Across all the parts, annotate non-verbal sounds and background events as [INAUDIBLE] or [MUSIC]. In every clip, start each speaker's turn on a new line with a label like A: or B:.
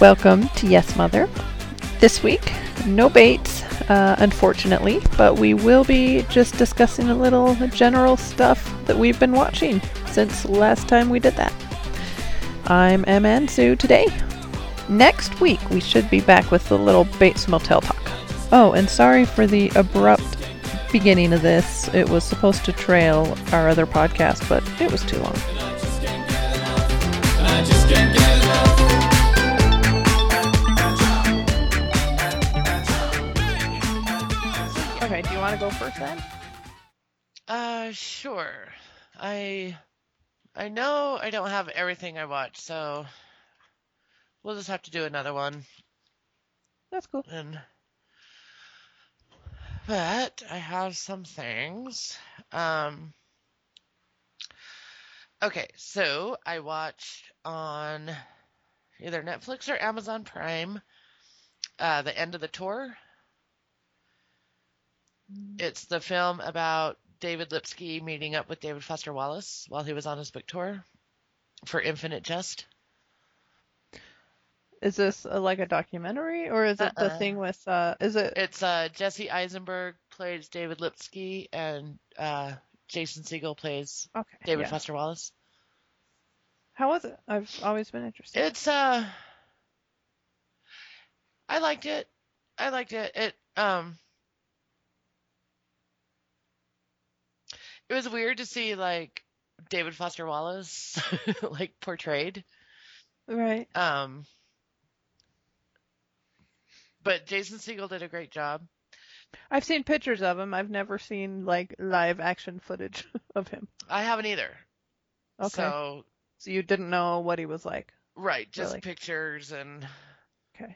A: Welcome to Yes Mother. This week, no Bates, uh, unfortunately, but we will be just discussing a little general stuff that we've been watching since last time we did that. I'm Emma Sue today. Next week, we should be back with the little Bates Motel talk. Oh, and sorry for the abrupt beginning of this. It was supposed to trail our other podcast, but it was too long. You want to go first then?
B: Uh, sure. I I know I don't have everything I watch, so we'll just have to do another one.
A: That's cool.
B: And but I have some things. Um. Okay, so I watched on either Netflix or Amazon Prime uh, the end of the tour. It's the film about David Lipsky meeting up with David Foster Wallace while he was on his book tour for Infinite Jest.
A: Is this uh like a documentary or is it the
B: Uh-uh.
A: thing with uh is it
B: It's uh, Jesse Eisenberg plays David Lipsky and uh, Jason Segel plays
A: okay.
B: David
A: yeah.
B: Foster Wallace.
A: How was it? I've always been interested.
B: It's uh, I liked it. I liked it. It um, it was weird to see like David Foster Wallace [LAUGHS] like portrayed.
A: right.
B: Um, but Jason Segel did a great job.
A: I've seen pictures of him. I've never seen like live action footage [LAUGHS] of him.
B: I haven't either.
A: Okay.
B: So
A: So you didn't know what he was like.
B: right, just
A: Really?
B: pictures and
A: Okay.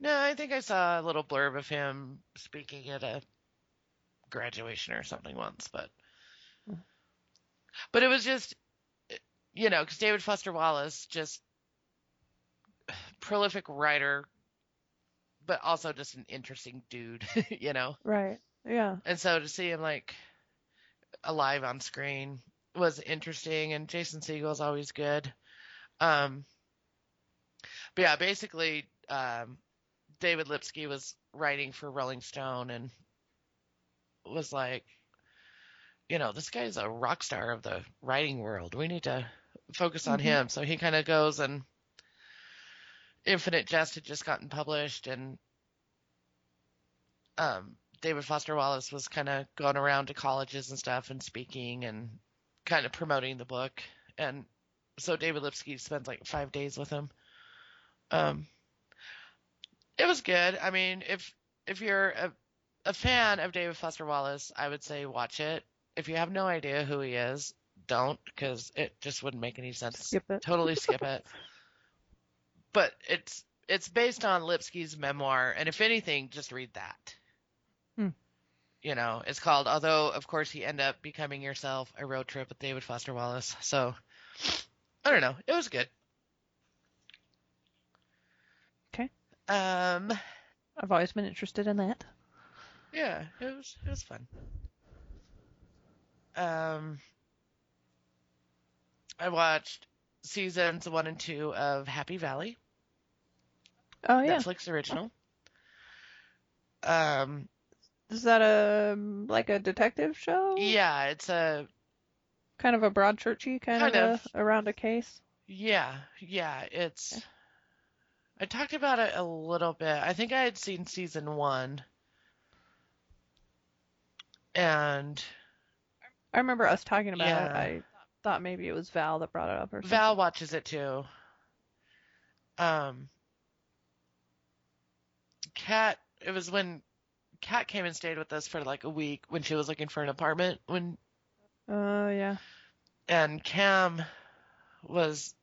B: no, I think I saw a little blurb of him speaking at a graduation or something once, but. But it was just you know, because David Foster Wallace just prolific writer, but also just an interesting dude, [LAUGHS] you know.
A: Right. Yeah.
B: And so to see him like alive on screen was interesting and Jason Segel's always good. Um but yeah, basically um David Lipsky was writing for Rolling Stone and was like you know, this guy's a rock star of the writing world. We need to focus on
A: Mhm.
B: him. So he kind of goes and Infinite Jest had just gotten published and um, David Foster Wallace was kind of going around to colleges and stuff and speaking and kind of promoting the book. And so David Lipsky spends like five days with him. Um, it was good. I mean, if if you're a, a fan of David Foster Wallace, I would say watch it. If you have no idea who he is, don't because it just wouldn't make any sense.
A: Skip it.
B: Totally skip it. [LAUGHS] But it's it's based on Lipsky's memoir, and if anything, just read that.
A: Hmm.
B: You know, it's called Although of course he ended up becoming yourself a road trip with David Foster Wallace. So I don't know. It was good.
A: Okay.
B: Um
A: I've always been interested in that.
B: yeah, it was it was fun. Um I watched seasons one and two of Happy Valley.
A: Oh yeah.
B: Netflix original. Um,
A: Is that a like a detective show?
B: yeah, it's a
A: Kind of a Broadchurchy kind,
B: Kind
A: of,
B: of.
A: Around a case.
B: yeah, yeah, it's.
A: Okay.
B: I talked about it a little bit. I think I had seen season one, and
A: I remember us talking about it. I thought maybe it was Val that brought it up or something.
B: Val watches it too. Um, Kat, it was when Kat came and stayed with us for like a week when she was looking for an apartment when
A: Oh yeah.
B: and Cam was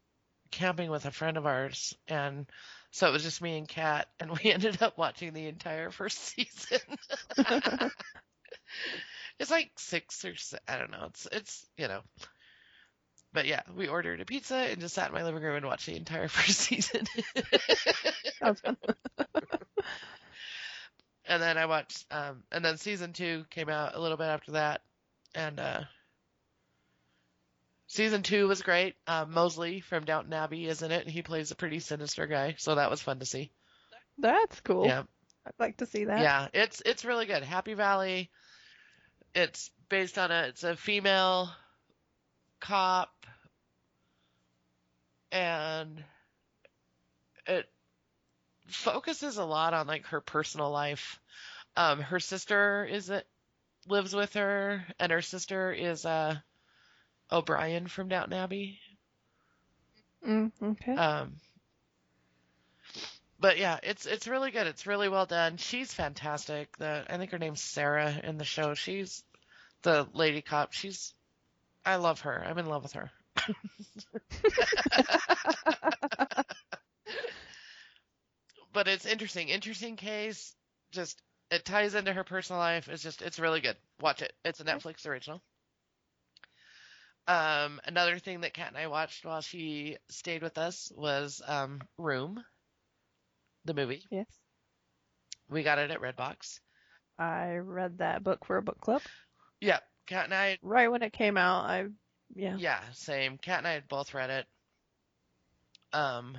B: camping with a friend of ours, and so it was just me and Kat, and [LAUGHS] we ended up watching the entire first season. [LAUGHS] [LAUGHS] it's like six or I don't know. It's it's you know, but yeah, we ordered a pizza and just sat in my living room and watched the entire [LAUGHS] first season. [LAUGHS] And then I watched, um, and then season two came out a little bit after that, and uh, Season two was great. Uh, Molesley from Downton Abbey is in it, and he plays a pretty sinister guy, so that was fun to see.
A: That's cool.
B: Yeah,
A: I'd like to see that.
B: yeah, it's it's really good. Happy Valley. It's based on a it's a female cop, and it focuses a lot on like her personal life. Um, her sister is it lives with her, and her sister is uh O'Brien from Downton Abbey.
A: Mm, okay.
B: Um, but yeah, it's it's really good. It's really well done. She's fantastic. The I think her name's Sarah in the show. She's the lady cop. She's I love her. I'm in love with her. [LAUGHS] but it's interesting. Interesting case. Just it ties into her personal life. It's just it's really good. Watch it. It's a Netflix original. Um, another thing that Kat and I watched while she stayed with us was um, Room, the movie.
A: yes.
B: We got it at Redbox.
A: I read that book for a book club
B: Yeah, Kat and I.
A: right when it came out. I yeah.
B: Yeah, same. Kat and I had both read it. Um,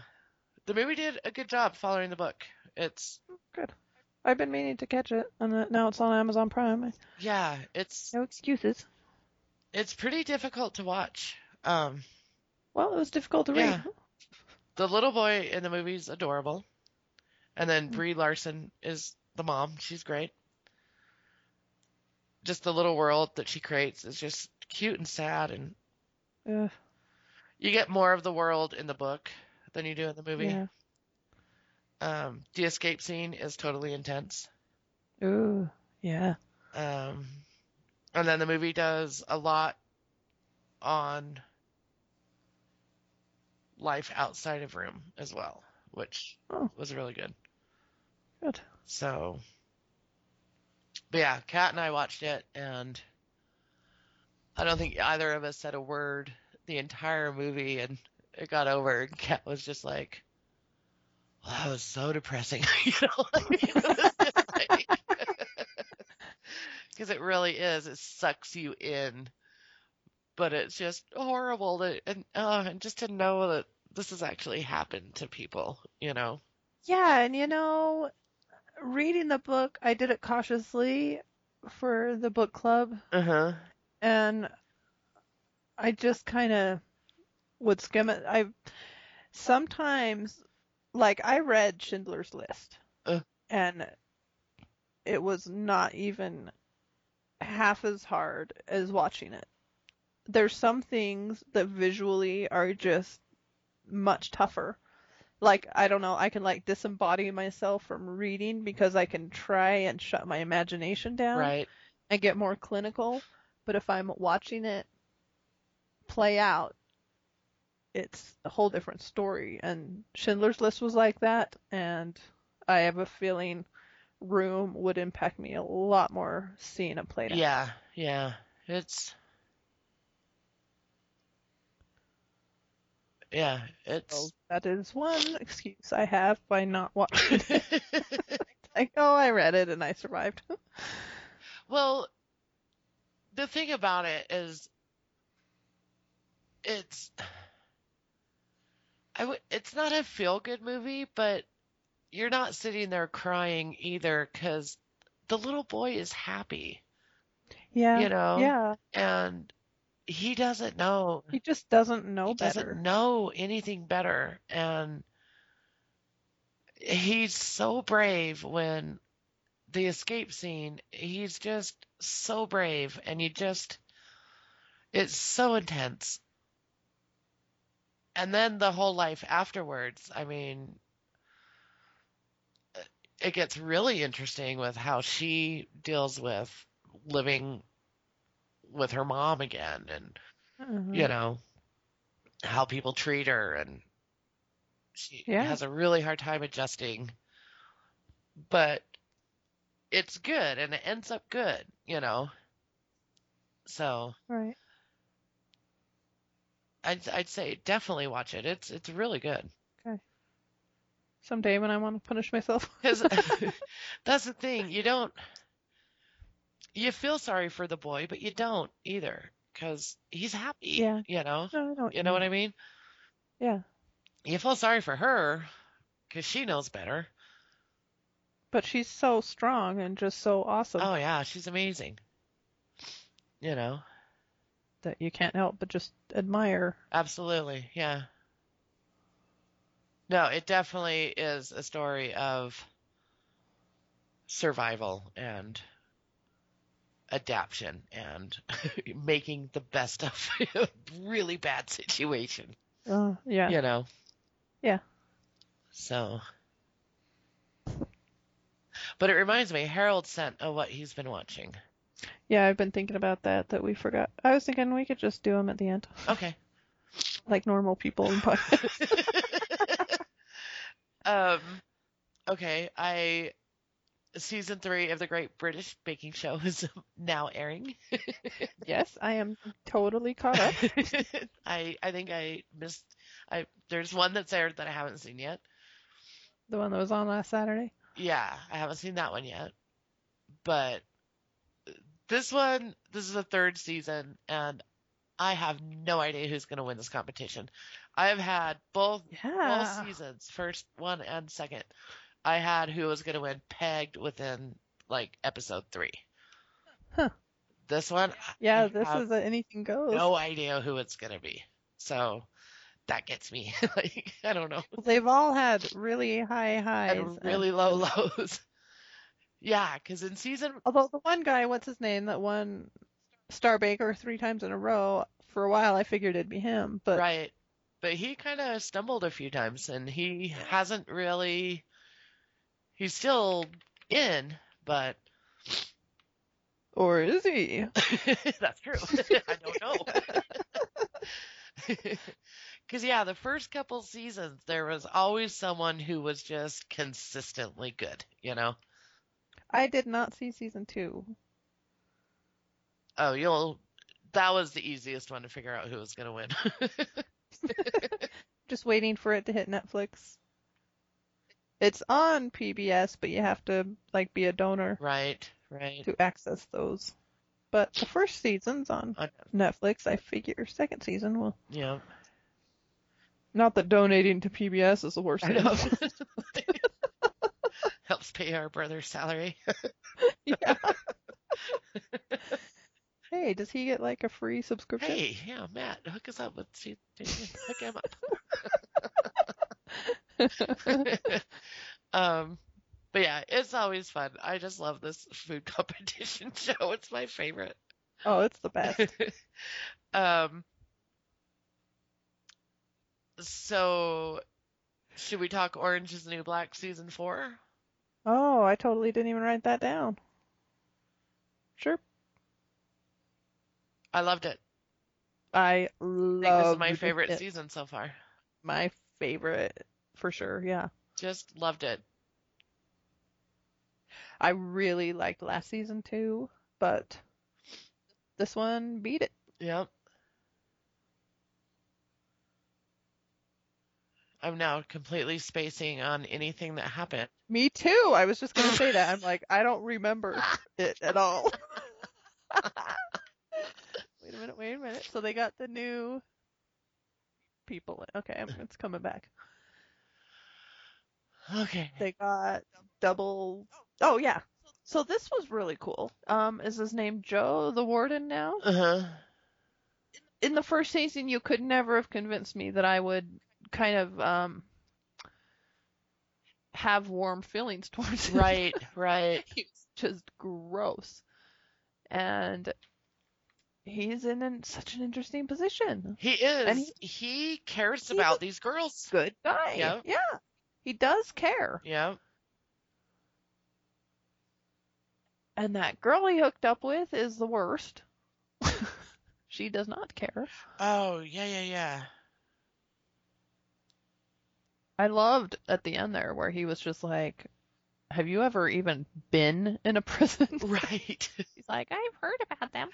B: the movie did a good job following the book. It's
A: Good. I've been meaning to catch it, and now it's on Amazon Prime.
B: yeah, it's
A: No excuses.
B: it's pretty difficult to watch. Um,
A: Well, it was difficult to
B: Yeah.
A: read.
B: the little boy in the movie's adorable, and then
A: Mm.
B: Brie Larson is the mom. She's great. Just the little world that she creates is just cute and sad, and
A: Uh,
B: you get more of the world in the book than you do in the movie.
A: yeah.
B: Um, the escape scene is totally intense.
A: Ooh. Yeah.
B: Um, and then the movie does a lot on life outside of room as well, which
A: Oh.
B: was really good.
A: Good.
B: So, but yeah, Kat and I watched it, and I don't think either of us said a word the entire movie, and it got over, and Kat was just like, well, that was so depressing, [LAUGHS] you know? Because [LAUGHS] it really is. It sucks you in, but it's just horrible to, and, uh, and just to know that this has actually happened to people, you know?
A: Yeah, and you know, reading the book, I did it cautiously for the book club,
B: Uh huh.
A: and I just kind of would skim it. I sometimes, like, I read Schindler's List,
B: Uh.
A: and it was not even half as hard as watching it. There's some things that visually are just much tougher. Like, I don't know, I can like disembody myself from reading because I can try and shut my imagination down
B: Right.
A: and get more clinical. But if I'm watching it play out, it's a whole different story. And Schindler's List was like that, and I have a feeling Room would impact me a lot more seeing it played out.
B: Yeah, yeah. It's yeah, it's
A: that is one excuse I have by not watching it. [LAUGHS] [LAUGHS] like, oh, I read it and I survived. [LAUGHS]
B: well, the thing about it is it's I w- it's not a feel good movie, but you're not sitting there crying either cuz the little boy is happy,
A: yeah.
B: you know?
A: Yeah.
B: And he doesn't know
A: He just doesn't know
B: he
A: better.
B: doesn't know anything better and he's so brave when the escape scene he's just so brave and you just it's so intense and then the whole life afterwards i mean it gets really interesting with how she deals with living with her mom again and
A: Mhm.
B: you know how people treat her and she
A: Yeah.
B: has a really hard time adjusting but it's good and it ends up good you know so
A: Right.
B: i'd i'd say definitely watch it it's it's really good okay
A: Someday when I want to punish myself. [LAUGHS] [LAUGHS]
B: that's the thing you don't you feel sorry for the boy but you don't either because he's happy.
A: Yeah.
B: You know.
A: No, I don't.
B: You know what I mean?
A: Yeah,
B: You feel sorry for her because she knows better.
A: but she's so strong and just so awesome
B: Oh yeah, she's amazing. You know.
A: that you can't help but just admire.
B: Absolutely, yeah. No, it definitely is a story of survival and adaptation and [LAUGHS] making the best of a [LAUGHS] really bad situation,
A: Uh, yeah.
B: you know.
A: Yeah.
B: So But it reminds me, Harold sent uh, what he's been watching.
A: Yeah, I've been thinking about that, that we forgot. I was thinking we could just do them at the end,
B: Okay. [LAUGHS]
A: like normal people in podcasts.
B: um, okay, I season three of the Great British Baking Show is [LAUGHS] now airing. [LAUGHS]
A: yes, I am totally caught up. [LAUGHS]
B: I I think I missed. I there's one that's aired that I haven't seen yet.
A: The one that was on last Saturday.
B: Yeah, I haven't seen that one yet. But this one, this is the third season, and I have no idea who's going to win this competition. I have had both
A: Yeah.
B: both seasons, first one and second. I had who was going to win pegged within like episode three.
A: Huh.
B: This one,
A: Yeah,
B: I
A: this is a anything goes.
B: no idea who it's going to be. So that gets me. [LAUGHS] like I don't know.
A: They've all had really high highs.
B: And
A: and-
B: really low lows. [LAUGHS] yeah, because in season
A: although the one guy, what's his name, that won Star Baker three times in a row, for a while I figured it'd be him, but
B: Right. But he kind of stumbled a few times and he hasn't really. He's still in, but
A: or is he? [LAUGHS]
B: that's true. [LAUGHS] I don't know. [LAUGHS] Because, yeah, the first couple seasons, there was always someone who was just consistently good, you know?
A: I did not see season two.
B: Oh, you'll. That was the easiest one to figure out who was going to win.
A: Just waiting for it to hit Netflix. It's on PBS, but you have to like be a donor
B: right, right.
A: to access those. But the first season's on Netflix. I figure second season will.
B: yeah.
A: Not that donating to PBS is the worst thing. [LAUGHS]
B: Helps pay our brother's salary. [LAUGHS]
A: yeah. [LAUGHS] hey, does he get like a free subscription?
B: Hey, yeah, Matt, hook us up with hook him up. [LAUGHS] um, but yeah, it's always fun. I just love this food [LAUGHS] competition show. It's my favorite.
A: oh, it's the best. [LAUGHS]
B: um, so should we talk Orange is the New Black season four?
A: Oh, I totally didn't even write that down. Sure.
B: I loved it.
A: I
B: I think this
A: love
B: is my favorite
A: it.
B: season so far.
A: My favorite for sure. Yeah.
B: Just loved it.
A: I really liked last season too, but this one beat it.
B: Yep. I'm now completely spacing on anything that happened.
A: Me too. I was just gonna say that. I'm like, I don't remember it at all. [LAUGHS] wait a minute, wait a minute. So they got the new people. Okay, it's coming back.
B: Okay.
A: They got double. Oh yeah. So this was really cool. Um, is his name Joe the Warden now?
B: Uh huh.
A: in the first season you could never have convinced me that I would kind of um have warm feelings [LAUGHS] towards him.
B: Right, right. [LAUGHS]
A: he was just gross. And he's in an, such an interesting position.
B: He is.
A: And
B: he, cares
A: he's
B: about these girls.
A: Good guy.
B: Yeah.
A: Yeah. He does care.
B: Yeah.
A: And that girl he hooked up with is the worst. [LAUGHS] she does not care.
B: Oh, yeah, yeah, yeah.
A: I loved at the end there where he was just like, Have you ever even been in a [LAUGHS] prison?
B: Right. [LAUGHS]
A: He's like, I've heard about them.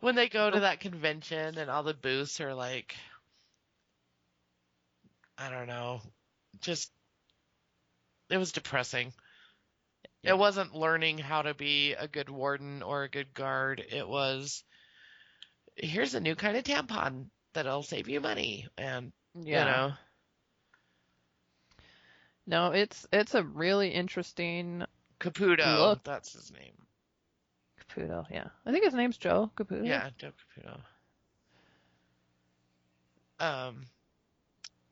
B: when they go to oh. that convention and all the booths are like, I don't know, just, it was depressing.
A: Yeah.
B: It wasn't learning how to be a good warden or a good guard. It was here's a new kind of tampon that'll save you money, and
A: Yeah.
B: you know,
A: No, it's it's a really interesting
B: Caputo,
A: Look.
B: that's his name.
A: Caputo. Yeah, I think his name's Joe Caputo.
B: Yeah, Joe Caputo. Um,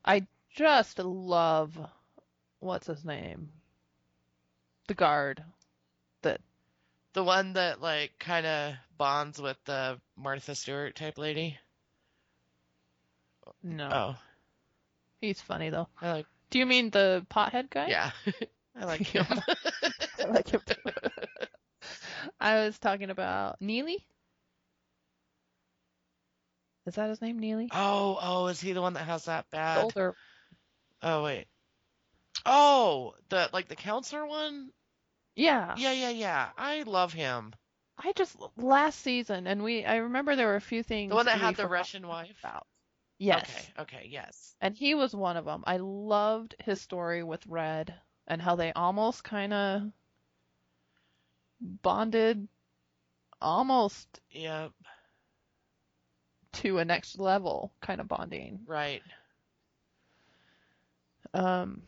A: I just love what's his name, the guard. That
B: the one that like kind of bonds with the Martha Stewart type lady.
A: no,
B: Oh,
A: he's funny though.
B: I like.
A: Do you mean the pothead guy?
B: Yeah, [LAUGHS] I like [LAUGHS] him. [LAUGHS]
A: I like him too. I was talking about Neely. Is that his name, Neely?
B: oh, oh, is he the one that has that bad?
A: Older.
B: Oh wait. Oh, the like the counselor one?
A: Yeah.
B: Yeah, yeah, yeah. I love him.
A: I just last season, and we I remember there were a few things.
B: The one that had the Russian wife.
A: about. Yes.
B: Okay, okay, yes.
A: And he was one of them. I loved his story with Red and how they almost kind of bonded almost
B: Yep,
A: to a next level kind of bonding.
B: right.
A: Um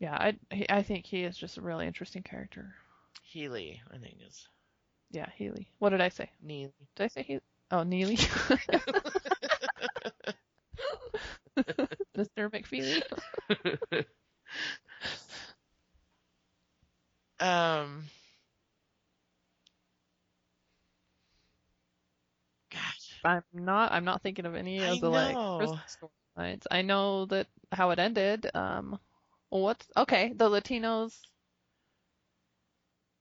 A: yeah, I I think he is just a really interesting character.
B: Healy, I think is
A: Yeah, Healy. What did I say?
B: Neely.
A: Did I say Healy? Oh, Neely. [LAUGHS] [LAUGHS] Mr. McFeely. [LAUGHS]
B: um. Gosh.
A: I'm not. I'm not thinking of any
B: I
A: of the like
B: know.
A: prison storylines. I know that how it ended. Um, what's okay? The Latinos.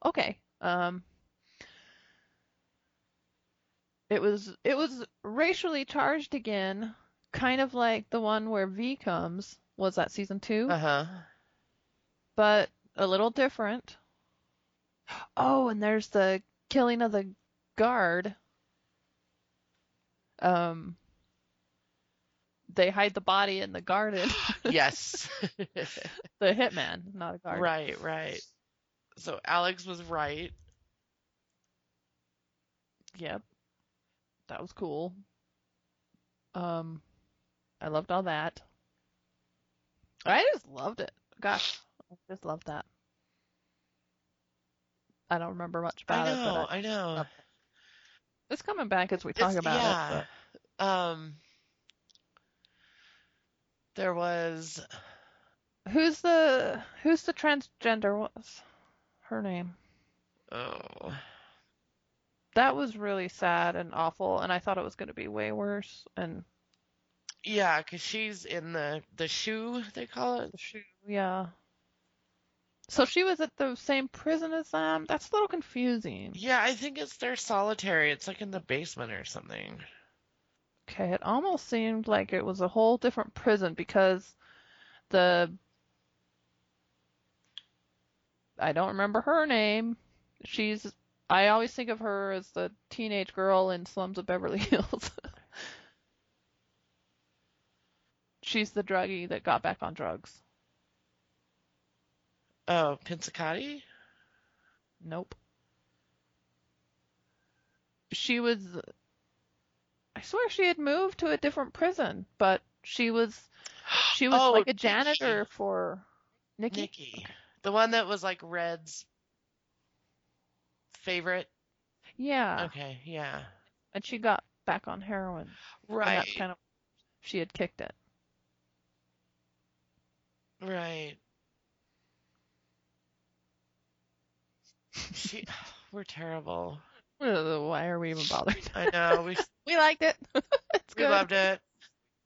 A: Okay. Um, it was it was racially charged again, kind of like the one where V comes. Was that season two?
B: Uh huh.
A: but a little different. Oh, and there's the killing of the guard. Um, they hide the body in the garden. [LAUGHS]
B: Yes. [LAUGHS]
A: the hitman, not a guard.
B: right, right. So Alex was right.
A: Yep. That was cool. Um, I loved all that. I just loved it. Gosh, I just loved that. I don't remember much about
B: I
A: it, but
B: know,
A: I,
B: I know.
A: it's coming back as we talk
B: It's-
A: about it.
B: yeah.
A: but-
B: Um, there was
A: Who's the who's the transgender? What's her name?
B: oh
A: That was really sad and awful, and I thought it was going to be way worse. And
B: yeah, cuz she's in the the shoe they call it.
A: the shoe, yeah. So she was at the same prison as them. That's a little confusing.
B: Yeah, I think it's their solitary. It's like in the basement or something.
A: Okay, it almost seemed like it was a whole different prison because the I don't remember her name. She's I always think of her as the teenage girl in Slums of Beverly [LAUGHS] Hills. She's the druggie that got back on drugs.
B: Oh, Pennsatucky?
A: Nope. She was I swear she had moved to a different prison, but she was [GASPS] she was
B: Oh,
A: like a janitor for Nicky.
B: Nicky. The one that was like Red's favorite.
A: Yeah.
B: Okay, yeah.
A: And she got back on heroin.
B: Right.
A: that's kind of she had kicked it.
B: Right. [LAUGHS] She [SIGHS] we're terrible.
A: Why are we even bothered? [LAUGHS]
B: I know. We [LAUGHS]
A: we liked it. [LAUGHS] it's
B: we
A: good.
B: loved it.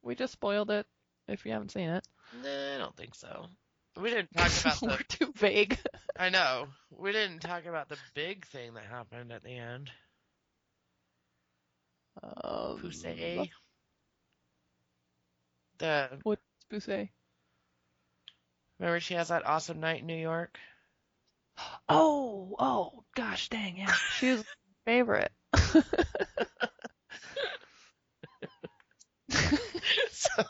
A: We just spoiled it if you haven't seen it.
B: Nah, I don't think so. We didn't talk about
A: We're
B: the
A: too vague.
B: I know. We didn't talk about the big thing that happened at the end.
A: Um,
B: Poussey. The
A: What's Poussey?
B: remember she has that awesome night in New York? [GASPS]
A: Oh, oh, gosh dang, yeah. She was favorite. [LAUGHS]
B: so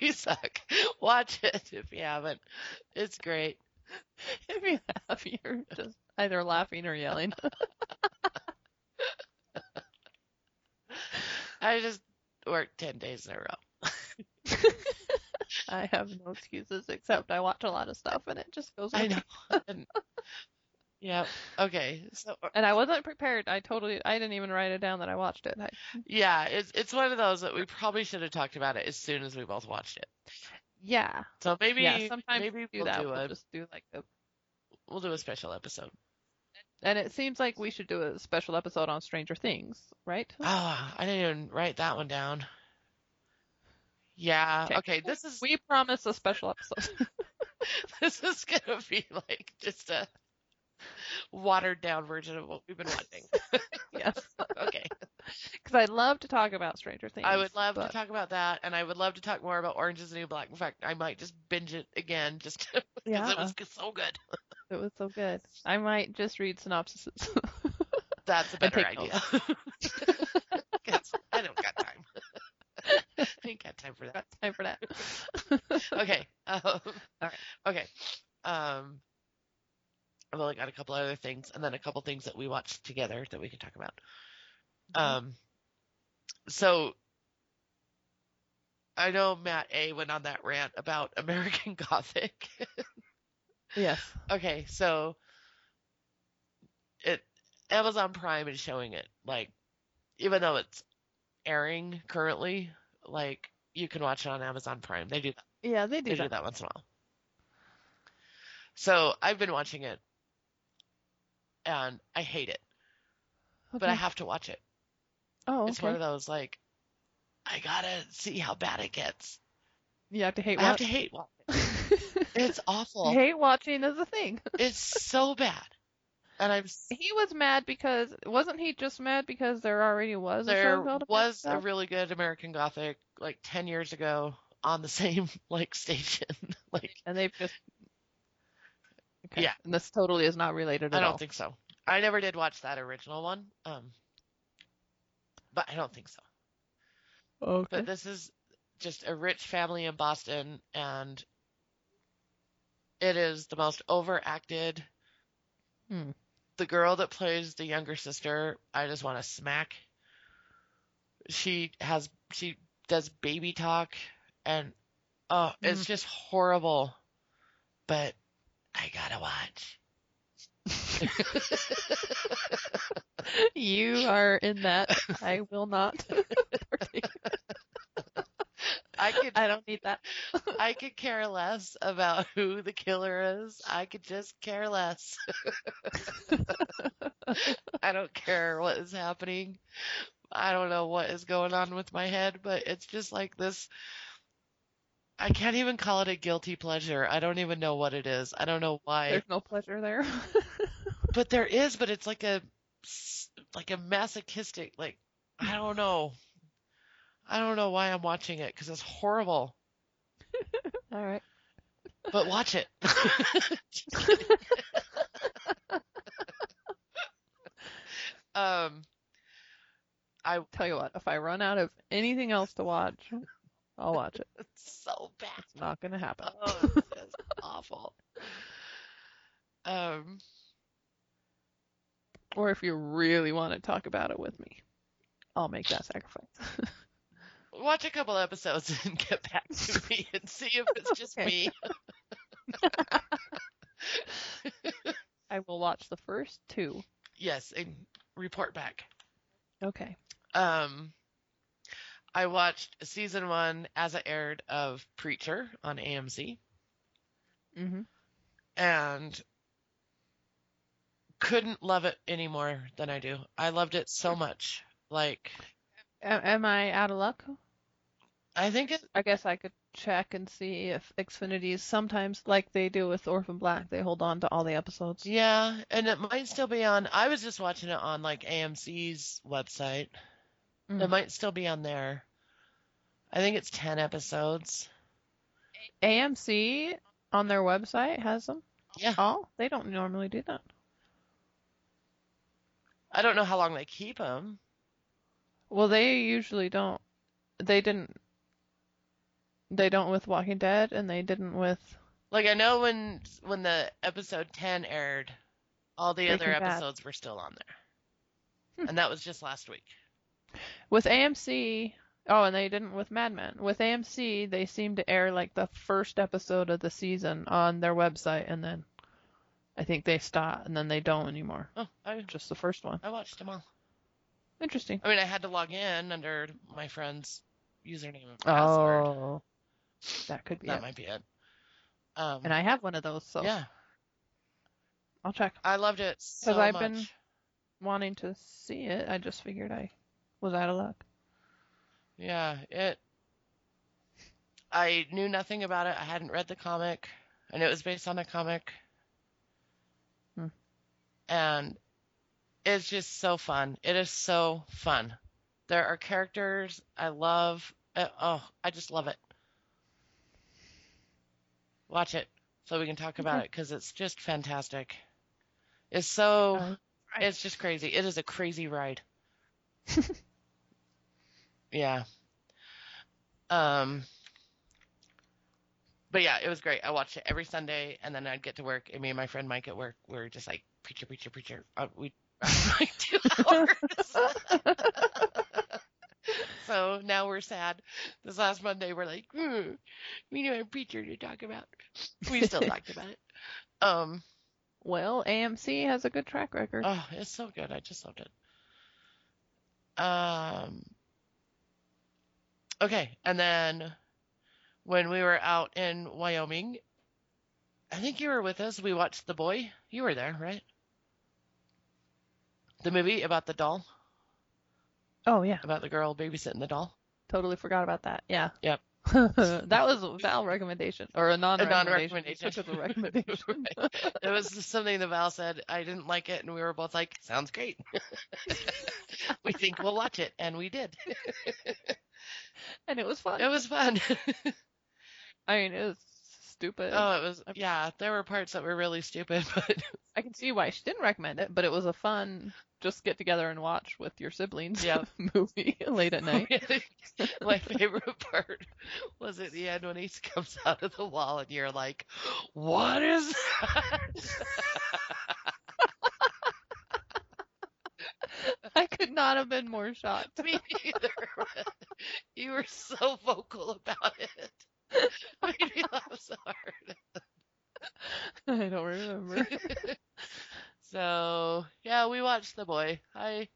B: we suck. Watch it if you haven't. It's great.
A: if you have, you're just either laughing or yelling.
B: I just worked 10 days in a row. [LAUGHS]
A: I have no excuses except I watch a lot of stuff and it just goes.
B: I know. Yeah. Okay. So
A: And I wasn't prepared. I totally. I didn't even write it down that I watched it. I,
B: yeah, it's it's one of those that we probably should have talked about it as soon as we both watched it.
A: yeah.
B: So maybe
A: yeah. Sometimes
B: maybe
A: we do
B: we'll
A: that.
B: do
A: we'll
B: a
A: just do like a.
B: we'll do a special episode.
A: And it seems like we should do a special episode on Stranger Things, right?
B: Ah, I didn't even write that one down. Yeah.
A: Okay.
B: Okay. This is
A: We promise a special episode. [LAUGHS]
B: this is gonna be like just a watered down version of what we've been watching. [LAUGHS]
A: yes.
B: okay. [LAUGHS]
A: Because I'd love to talk about Stranger Things.
B: I would love
A: but-
B: to talk about that, and I would love to talk more about Orange is the New Black. In fact, I might just binge it again just [LAUGHS] because
A: Yeah.
B: it was so good.
A: It was so good. I might just read synopsises.
B: That's a better idea. I don't got time. I ain't got time for that.
A: Got time for that.
B: Okay. Um,
A: right.
B: Okay. Um, I've only got a couple other things, and then a couple things that we watched together that we can talk about.
A: Mhm.
B: Um, so I know Matt A went on that rant about [LAUGHS] American Gothic.
A: yes.
B: okay, so it Amazon Prime is showing it like even though it's airing currently, like you can watch it on Amazon Prime. They do that.
A: Yeah, they do.
B: They
A: do
B: do
A: that.
B: that once in a while. So I've been watching it, and I hate it, but I have to watch it.
A: Oh,
B: It's one of those like I gotta see how bad it gets.
A: You have to hate
B: I have
A: watch.
B: to hate watch it. [LAUGHS] It's awful.
A: hate watching is a thing. [LAUGHS]
B: It's so bad, and I'm
A: He was mad because wasn't he just mad because there already was a
B: there
A: show called
B: was a really good American Gothic like ten years ago on the [LAUGHS] same like station. like
A: and they've just okay.
B: Yeah.
A: And this totally is not related
B: I
A: at
B: don't
A: all.
B: think so. I never did watch that original one, um, but I don't think so.
A: okay.
B: But this is just a rich family in Boston, and it is the most overacted.
A: Hmm.
B: The girl that plays the younger sister, I just want to smack. She has she does baby talk, and oh, it's
A: Mhm.
B: just horrible. But I gotta watch. [LAUGHS]
A: you are in that. I will not. [LAUGHS]
B: I could
A: I don't need that. [LAUGHS]
B: I could care less about who the killer is. I could just care less. I don't care what is happening. I don't know what is going on with my head, but it's just like this. I can't even call it a guilty pleasure. I don't even know what it is. I don't know why.
A: There's no pleasure there. [LAUGHS]
B: But there is, but it's like a like a masochistic like I don't know. I don't know why I'm watching it because it's horrible. [LAUGHS]
A: all right.
B: But watch it. [LAUGHS] um, I
A: Tell you what, if I run out of anything else to watch, I'll watch it. [LAUGHS]
B: it's so bad.
A: It's not gonna happen.
B: Oh, it's [LAUGHS] just awful. Um,
A: Or if you really want to talk about it with me, I'll make that sacrifice. [LAUGHS]
B: watch a couple episodes and get back to me and see if it's just
A: Okay.
B: me.
A: I will watch the first two.
B: Yes, and report back.
A: Okay.
B: Um, I watched season one as it aired of Preacher on AMC
A: Mm-hmm.
B: and couldn't love it any more than I do. I loved it so much. Like,
A: am I out of luck?
B: I think it,
A: I guess I could check and see if Xfinity's sometimes, like they do with Orphan Black, they hold on to all the episodes.
B: yeah, and it might still be on. I was just watching it on like AMC's website. It
A: Mhm.
B: might still be on there. I think it's 10 episodes.
A: AMC on their website has them.
B: Yeah.
A: Oh, they don't normally do that.
B: I don't know how long they keep them.
A: Well, they usually don't. They didn't. They don't with Walking Dead, and they didn't with.
B: Like I know when when the episode 10 aired, all the other
A: Breaking Bad.
B: episodes were still on there.
A: Hmm.
B: And that was just last week.
A: With AMC, oh, and they didn't with Mad Men. With AMC, they seem to air like the first episode of the season on their website, and then I think they stop, and then they don't anymore.
B: Oh, I
A: Just the first one.
B: I watched them all.
A: Interesting.
B: I mean, I had to log in under my friend's username and password.
A: Oh, that could be
B: that
A: it.
B: might be it. Um,
A: And I have one of those, so
B: yeah,
A: I'll check.
B: I loved it so
A: I've
B: much.
A: been- Wanting to see it, I just figured I was out of luck.
B: Yeah, it. I knew nothing about it. I hadn't read the comic. I knew it was based on a comic.
A: Hmm.
B: And it's just so fun. It is so fun. There are characters I love. Uh, oh, I just love it. Watch it so we can talk about it because it's just fantastic. It's so.
A: Uh,
B: It's just crazy. It is a crazy ride. [LAUGHS] yeah. Um. But yeah, it was great. I watched it every Sunday, and then I'd get to work, and me and my friend Mike at work, we were just like preacher, preacher, preacher. Uh, we [LAUGHS] like two [LAUGHS] hours. [LAUGHS] so now we're sad. This last Monday, we're like, hmm, we need a preacher to talk about. We still talked about it. Um.
A: Well, AMC has a good track record.
B: Oh, it's so good. I just loved it. Um. Okay, and then when we were out in Wyoming, I think you were with us. We watched The Boy. You were there, right? The movie about the doll,
A: oh yeah,
B: about the girl babysitting the doll.
A: totally forgot about that. Yeah.
B: Yep. [LAUGHS]
A: that was a Val recommendation or a non-recommendation.
B: non-recommendation.
A: You it as a recommendation. [LAUGHS]
B: It was something that Val said. I didn't like it, and we were both like, "Sounds great." [LAUGHS] we think we'll watch it, and we did.
A: and it was fun.
B: It was fun.
A: I mean, it was stupid.
B: Oh, it was yeah. There were parts that were really stupid, but
A: I can see why she didn't recommend it, but it was a fun just get together and watch with your siblings
B: Yep. [LAUGHS]
A: movie [LAUGHS] late at night. [LAUGHS]
B: my favorite part was at the end when he comes out of the wall and you're like, "What is that?"
A: I could not have been more shocked.
B: Me neither. you were so vocal about it. Made me laugh so hard.
A: I don't remember.
B: So yeah, we watched The Boy. I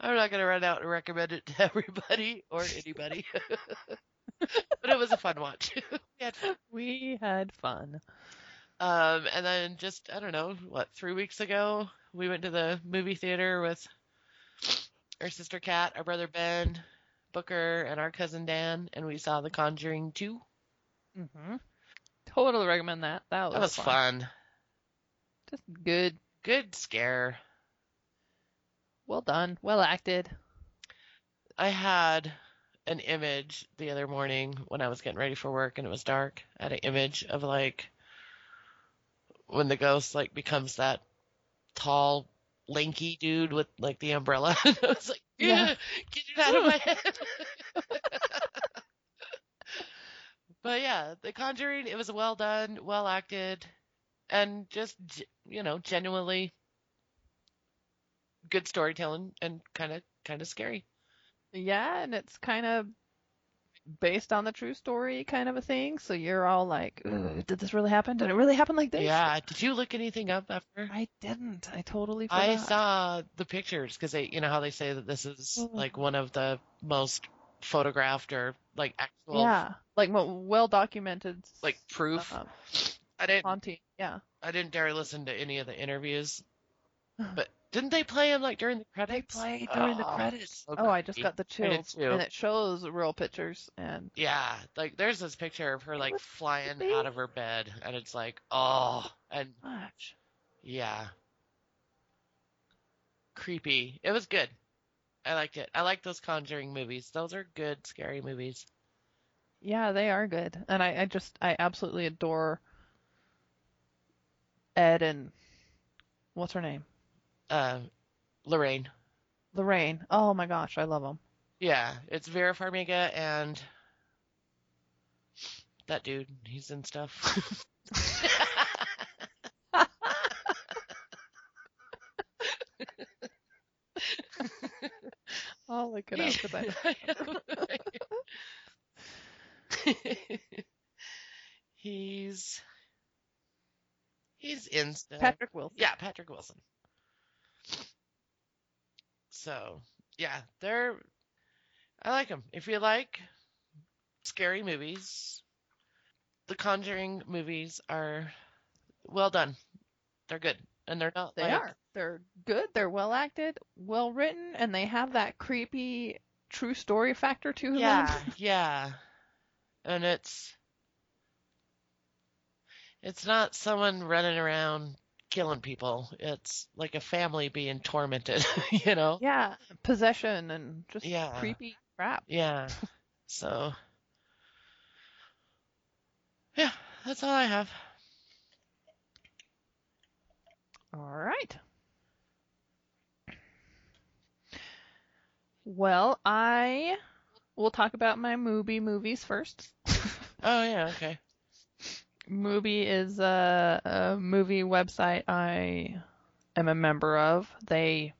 B: I'm not gonna run out and recommend it [LAUGHS] to everybody or anybody, [LAUGHS] but it was a fun watch. [LAUGHS] we had fun.
A: We had fun.
B: Um, and then just I don't know what three weeks ago we went to the movie theater with our sister Kat, our brother Ben, Booker, and our cousin Dan, and we saw The Conjuring 2.
A: hmm Totally recommend that. That was,
B: That was fun.
A: Just good.
B: Good scare.
A: Well done. Well acted.
B: I had an image the other morning when I was getting ready for work and it was dark. I had an image of like when the ghost like becomes that tall, lanky dude with like the umbrella. [LAUGHS] I was like,
A: Yeah.
B: yeah, get it out of my head. [LAUGHS] but yeah, The Conjuring, it was well done, well acted, and just you know, genuinely good storytelling and kind of kind of scary.
A: Yeah, and it's kind of based on the true story kind of a thing. So you're all like, did this really happen? Did it really happen like this?
B: Yeah. Did you look anything up after?
A: I didn't. I totally forgot.
B: I saw the pictures because they, you know, how they say that this is
A: Oh.
B: like one of the most photographed or like actual,
A: yeah, like well documented.
B: like proof.
A: uh,
B: I didn't,
A: haunting. Yeah.
B: I didn't dare listen to any of the interviews, but didn't they play him like during the credits?
A: They
B: credits?
A: play during the
B: Oh,
A: credits.
B: so
A: Oh, I just got the chills, and it shows real pictures and
B: Yeah, like there's this picture of her like flying out of her bed, and it's like, oh, and
A: much.
B: Yeah. Creepy. It was good. I liked it. I like those Conjuring movies. Those are good, scary movies.
A: Yeah, they are good, and I, I just I absolutely adore Ed and what's her name,
B: Uh, Lorraine.
A: Lorraine. Oh my gosh, I love them.
B: Yeah, it's Vera Farmiga and that dude. He's in stuff. [LAUGHS]
A: I'll look it up up 'cause I- [LAUGHS] [LAUGHS]
B: he's he's in stuff.
A: Patrick Wilson.
B: Yeah, Patrick Wilson. So, yeah, they're. I like them. If you like scary movies, the Conjuring movies are well done. They're good, and they're not.
A: They
B: like,
A: are. They're good. They're well acted, well written, and they have that creepy true story factor to them.
B: Yeah, [LAUGHS] yeah, and it's it's not someone running around killing people. It's like a family being tormented. [LAUGHS] You know.
A: Yeah, possession and just
B: Yeah.
A: creepy crap.
B: Yeah. [LAUGHS] So, yeah, that's all I have.
A: All right. Well, I will talk about my Mubi movies first. [LAUGHS]
B: Oh yeah, okay.
A: Mubi is a, a movie website I am a member of. They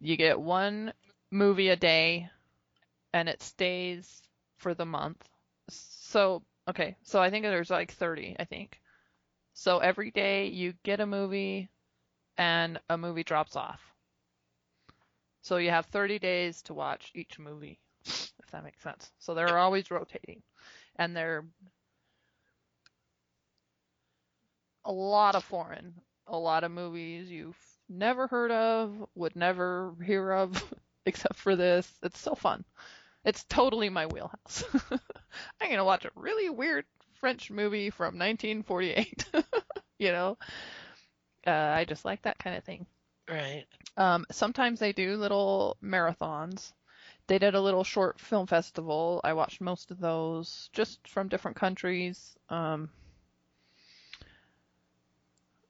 A: you get one movie a day and it stays for the month. So, okay, so I think there's like 30, I think. So every day you get a movie and a movie drops off. So you have 30 days to watch each movie, if that makes sense. So they're always rotating. And they're a lot of foreign, a lot of movies you've never heard of, would never hear of, [LAUGHS] except for this. It's so fun. It's totally my wheelhouse. [LAUGHS] I'm gonna watch a really weird French movie from 1948. [LAUGHS] you know, uh, I just like that kind of thing.
B: Right.
A: Um, sometimes they do little marathons. They did a little short film festival. I watched most of those, just from different countries. Um,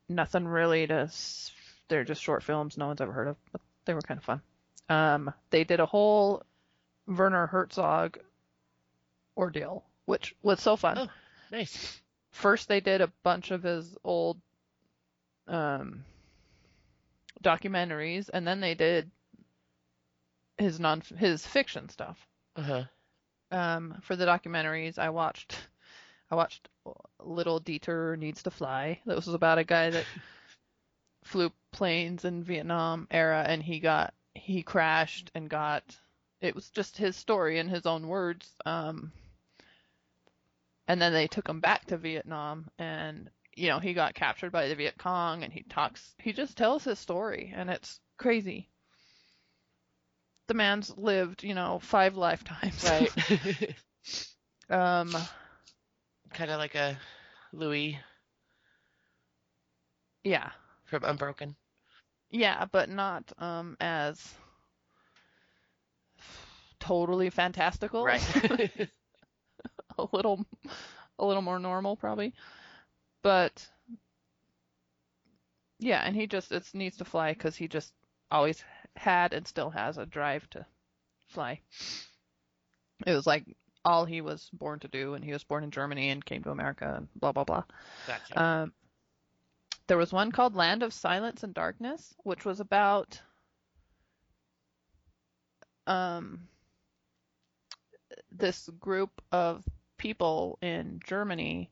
A: nothing really to. They're just short films no one's ever heard of, but they were kind of fun. Um, they did a whole Werner Herzog ordeal, which was so fun
B: Oh, nice.
A: first they did a bunch of his old um documentaries and then they did his non his fiction stuff
B: Uh huh.
A: um for the documentaries i watched i watched little dieter needs to fly. That was about a guy that [LAUGHS] flew planes in vietnam era and he got he crashed and got it was just his story in his own words um and then they took him back to Vietnam and you know he got captured by the Viet Cong and he talks he just tells his story and it's crazy. The man's lived you know five lifetimes.
B: Right. [LAUGHS]
A: um
B: kind of like a Louis
A: yeah
B: from Unbroken.
A: yeah but not um as totally fantastical
B: Right. [LAUGHS] [LAUGHS]
A: a little a little more normal probably but yeah and he just it needs to fly because he just always had and still has a drive to fly it was like all he was born to do and he was born in germany and came to america and blah blah blah
B: gotcha.
A: um, there was one called Land of Silence and Darkness, which was about um, this group of people in Germany,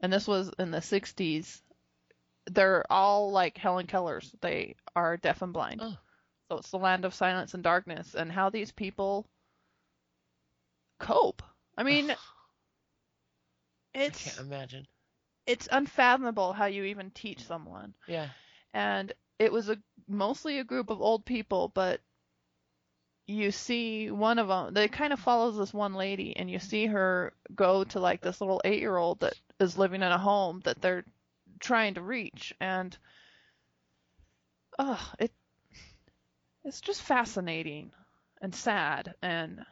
A: and this was in the 60s. They're all like Helen Keller's. They are deaf and blind.
B: Oh.
A: So it's the land of silence and darkness, and how these people cope. I mean, [SIGHS] it's I
B: can't imagine.
A: it's unfathomable how you even teach someone.
B: Yeah.
A: And it was a mostly a group of old people, but you see one of them. They kind of follows this one lady, and you see her go to like this little eight-year-old that is living in a home that they're trying to reach, and oh, it it's just fascinating and sad, and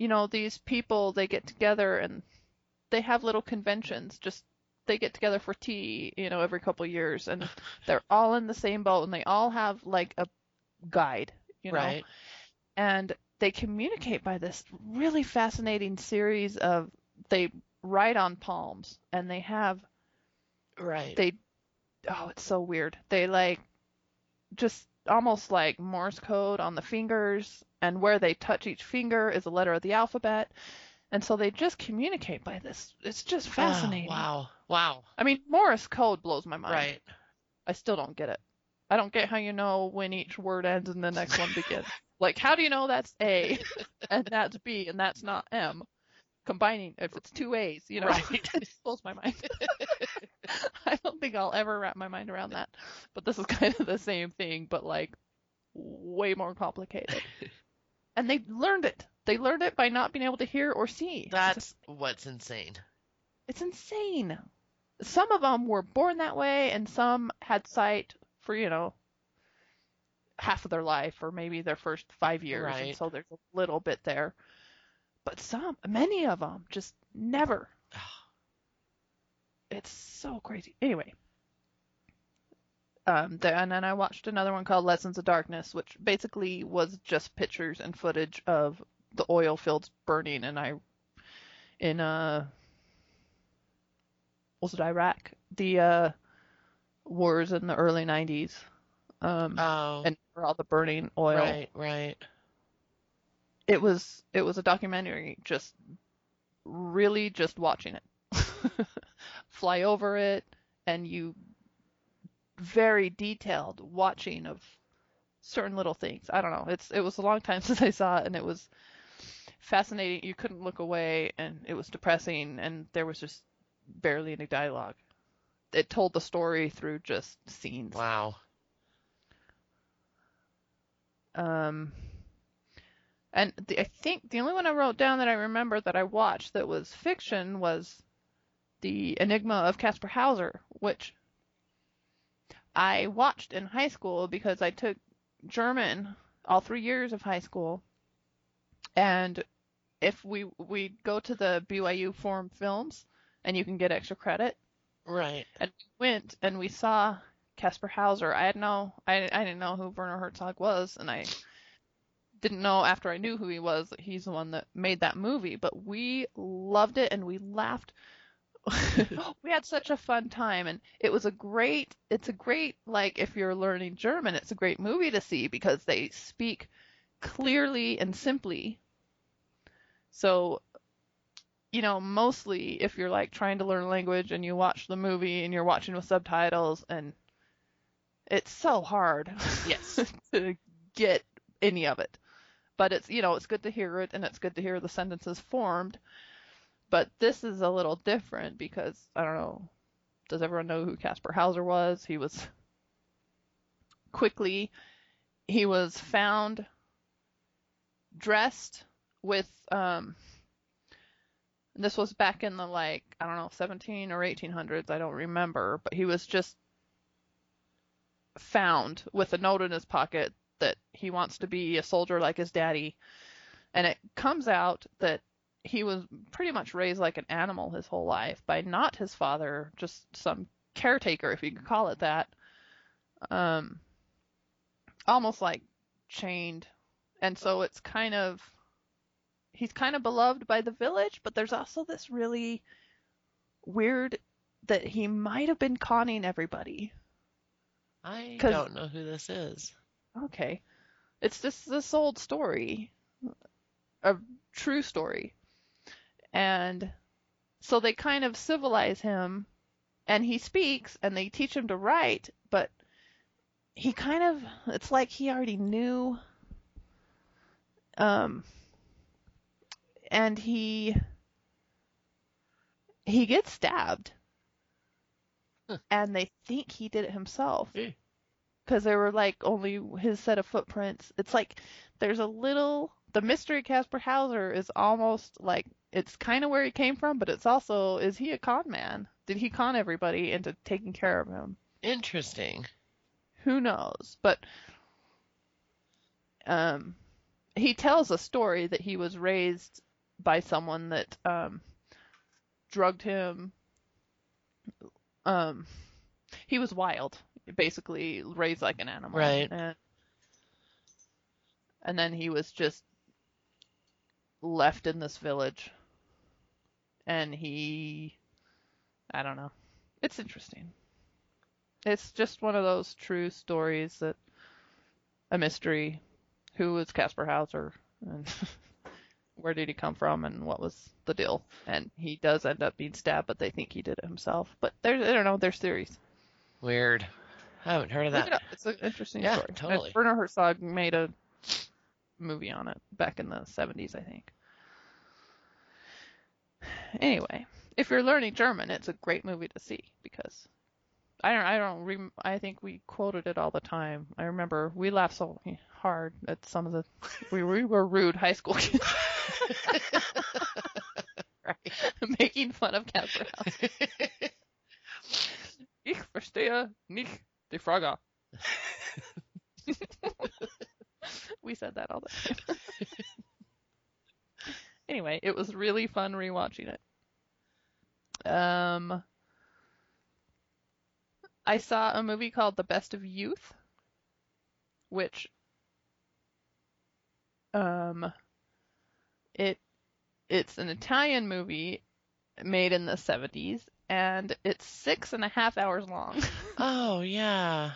A: you know these people they get together and they have little conventions just they get together for tea, you know, every couple of years, and [LAUGHS] they're all in the same boat, and they all have like a guide, you know,
B: right.
A: and they communicate by this really fascinating series of they write on palms, and they have
B: Right.
A: they oh, it's so weird. They like just almost like Morse code on the fingers, and where they touch each finger is a letter of the alphabet. And so they just communicate by this. It's just
B: Oh,
A: fascinating.
B: wow. Wow.
A: I mean, Morse code blows my mind.
B: Right.
A: I still don't get it. I don't get how you know when each word ends and the next one begins. [LAUGHS] Like, how do you know that's A and that's B and that's not M? Combining, if it's two A's, you know,
B: Right. [LAUGHS]
A: it blows my mind. [LAUGHS] I don't think I'll ever wrap my mind around that. But this is kind of the same thing, but like way more complicated. And they learned it. They learned it by not being able to hear or see.
B: That's what's insane.
A: It's insane. Some of them were born that way, and some had sight for, you know, half of their life or maybe their first five years. And
B: Right.
A: so there's a little bit there. But some, many of them, just never. [SIGHS] It's so crazy. Anyway. Um, the, and then I watched another one called Lessons of Darkness, which basically was just pictures and footage of the oil fields burning, and I, in uh, was it Iraq? The uh, wars in the early '90s, um,
B: Oh.
A: and for all the burning oil.
B: right. Right.
A: It was it was a documentary, just really just watching it, [LAUGHS] fly over it, and you very detailed watching of certain little things. I don't know. It's it was a long time [LAUGHS] since I saw it, and it was fascinating. You couldn't look away, and it was depressing, and there was just barely any dialogue. It told the story through just scenes.
B: Wow.
A: Um, and the, I think the only one I wrote down that I remember that I watched that was fiction was the Enigma of Caspar Hauser, which I watched in high school because I took German all three years of high school, and if we we go to the BYU Forum Films, and you can get extra credit,
B: Right.
A: and we went and we saw Casper Hauser. I had no, I, I didn't know who Werner Herzog was, and I didn't know after I knew who he was that he's the one that made that movie. But we loved it and we laughed. [LAUGHS] we had such a fun time, and it was a great. It's a great like if you're learning German, it's a great movie to see because they speak clearly and simply. So you know, mostly if you're like trying to learn a language and you watch the movie and you're watching with subtitles and it's so hard
B: Yes. [LAUGHS]
A: to get any of it. But it's, you know, it's good to hear it and it's good to hear the sentences formed. But this is a little different because I don't know. Does everyone know who Casper Hauser was? He was [LAUGHS] quickly he was found dressed with um this was back in the like I don't know 17 or 1800s I don't remember but he was just found with a note in his pocket that he wants to be a soldier like his daddy and it comes out that he was pretty much raised like an animal his whole life by not his father just some caretaker if you could call it that um almost like chained and so it's kind of he's kind of beloved by the village, but there's also this really weird that he might have been conning everybody.
B: I don't know who this is.
A: Okay. It's just this old story, a true story. And so they kind of civilize him, and he speaks, and they teach him to write, but he kind of, it's like he already knew. Um, and he, he gets stabbed.
B: Huh.
A: And they think he did it himself
B: Eh.
A: because there were like only his set of footprints. It's like there's a little the mystery Casper Hauser is almost like it's kind of where he came from, but it's also is he a con man? Did he con everybody into taking care of him?
B: Interesting.
A: Who knows? But um, he tells a story that he was raised by someone that um, drugged him. Um, he was wild, basically raised like an animal.
B: Right.
A: And, and then he was just left in this village. And he, I don't know. It's interesting. It's just one of those true stories that a mystery. Who was Casper Hauser? And [LAUGHS] where did he come from? And what was the deal? And he does end up being stabbed, but they think he did it himself. But there's, I don't know, there's theories.
B: Weird. I haven't heard of
A: Look it
B: that.
A: up. It's an interesting
B: Yeah,
A: story.
B: totally.
A: And Werner Herzog made a movie on it back in the 70s, I think. Anyway, if you're learning German, it's a great movie to see because I don't I don't rem- I think we quoted it all the time. I remember we laughed so hard at some of the we we were rude high school kids
B: right. [LAUGHS] [LAUGHS]
A: making fun of Casper Hauser. Ich verstehe nicht die Frage. [LAUGHS] we said that all the time. Anyway, it was really fun rewatching it. Um, I saw a movie called The Best of Youth, which um, it it's an Italian movie made in the 70s, and it's six and a half hours long. [LAUGHS]
B: oh yeah.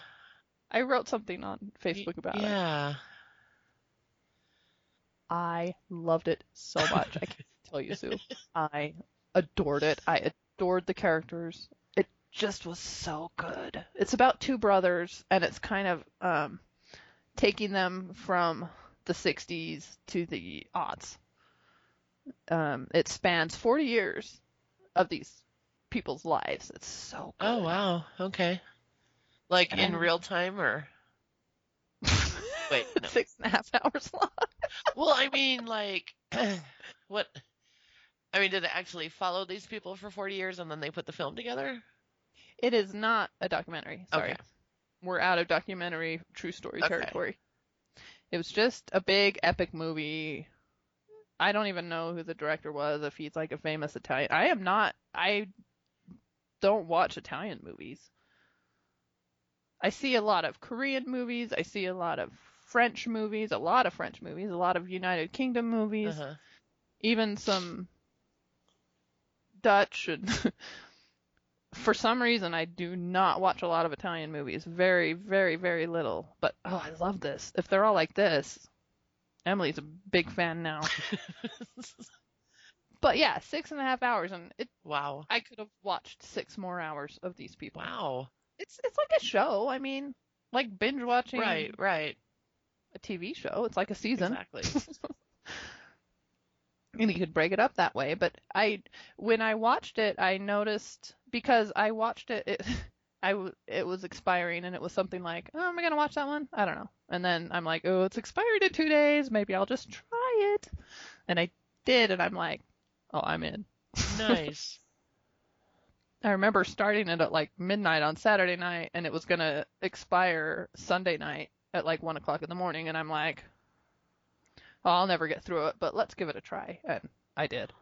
A: I wrote something on Facebook about it.
B: yeah.
A: I loved it so much. I can't [LAUGHS] tell you, Sue. I adored it. I adored the characters. It just was so good. It's about two brothers, and it's kind of um, taking them from the 60s to the aughts. Um, it spans 40 years of these people's lives. It's so good.
B: Oh wow. Okay. Like
A: And
B: in real time or wait, no.
A: Six and a half hours long. [LAUGHS]
B: Well, I mean like [CLEARS THROAT] what I mean, did it actually follow these people for 40 years and then they put the film together?
A: It is not a documentary. Sorry.
B: Okay.
A: We're out of documentary true story
B: Okay.
A: territory. It was just a big epic movie. I don't even know who the director was, if he's like a famous Italian. I am not I don't watch Italian movies. I see a lot of Korean movies, I see a lot of French movies, a lot of French movies, a lot of United Kingdom movies,
B: Uh-huh.
A: even some Dutch and [LAUGHS] for some reason I do not watch a lot of Italian movies. Very, very, very little. But oh, I love this. If they're all like this, Emily's a big fan now. [LAUGHS] but yeah, six and a half hours, and it.
B: wow.
A: I could have watched six more hours of these people.
B: Wow.
A: It's it's like a show. I mean, like binge watching
B: Right, right.
A: A TV show. It's like a season.
B: Exactly. [LAUGHS]
A: and you could break it up that way. But I, when I watched it, I noticed because I watched it, it [LAUGHS] I it was expiring, and it was something like, oh, am I gonna watch that one? I don't know. And then I'm like, oh, it's expired in two days. Maybe I'll just try it. And I did, and I'm like, oh, I'm in.
B: Nice. [LAUGHS]
A: I remember starting it at like midnight on Saturday night, and it was gonna expire Sunday night at like one o'clock in the morning, and I'm like, oh, I'll never get through it, but let's give it a try, and I did.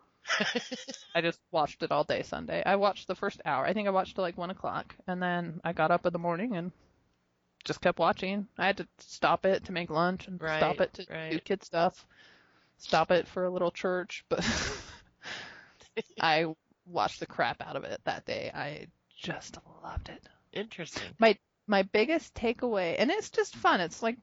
A: [LAUGHS] I just watched it all day Sunday. I watched the first hour. I think I watched till like one o'clock, and then I got up in the morning and just kept watching. I had to stop it to make lunch and
B: Right,
A: stop it to do kid stuff. Stop it for a little church, but [LAUGHS] I watched the crap out of it that day. I just loved it.
B: Interesting.
A: My my biggest takeaway, and it's just fun. It's like,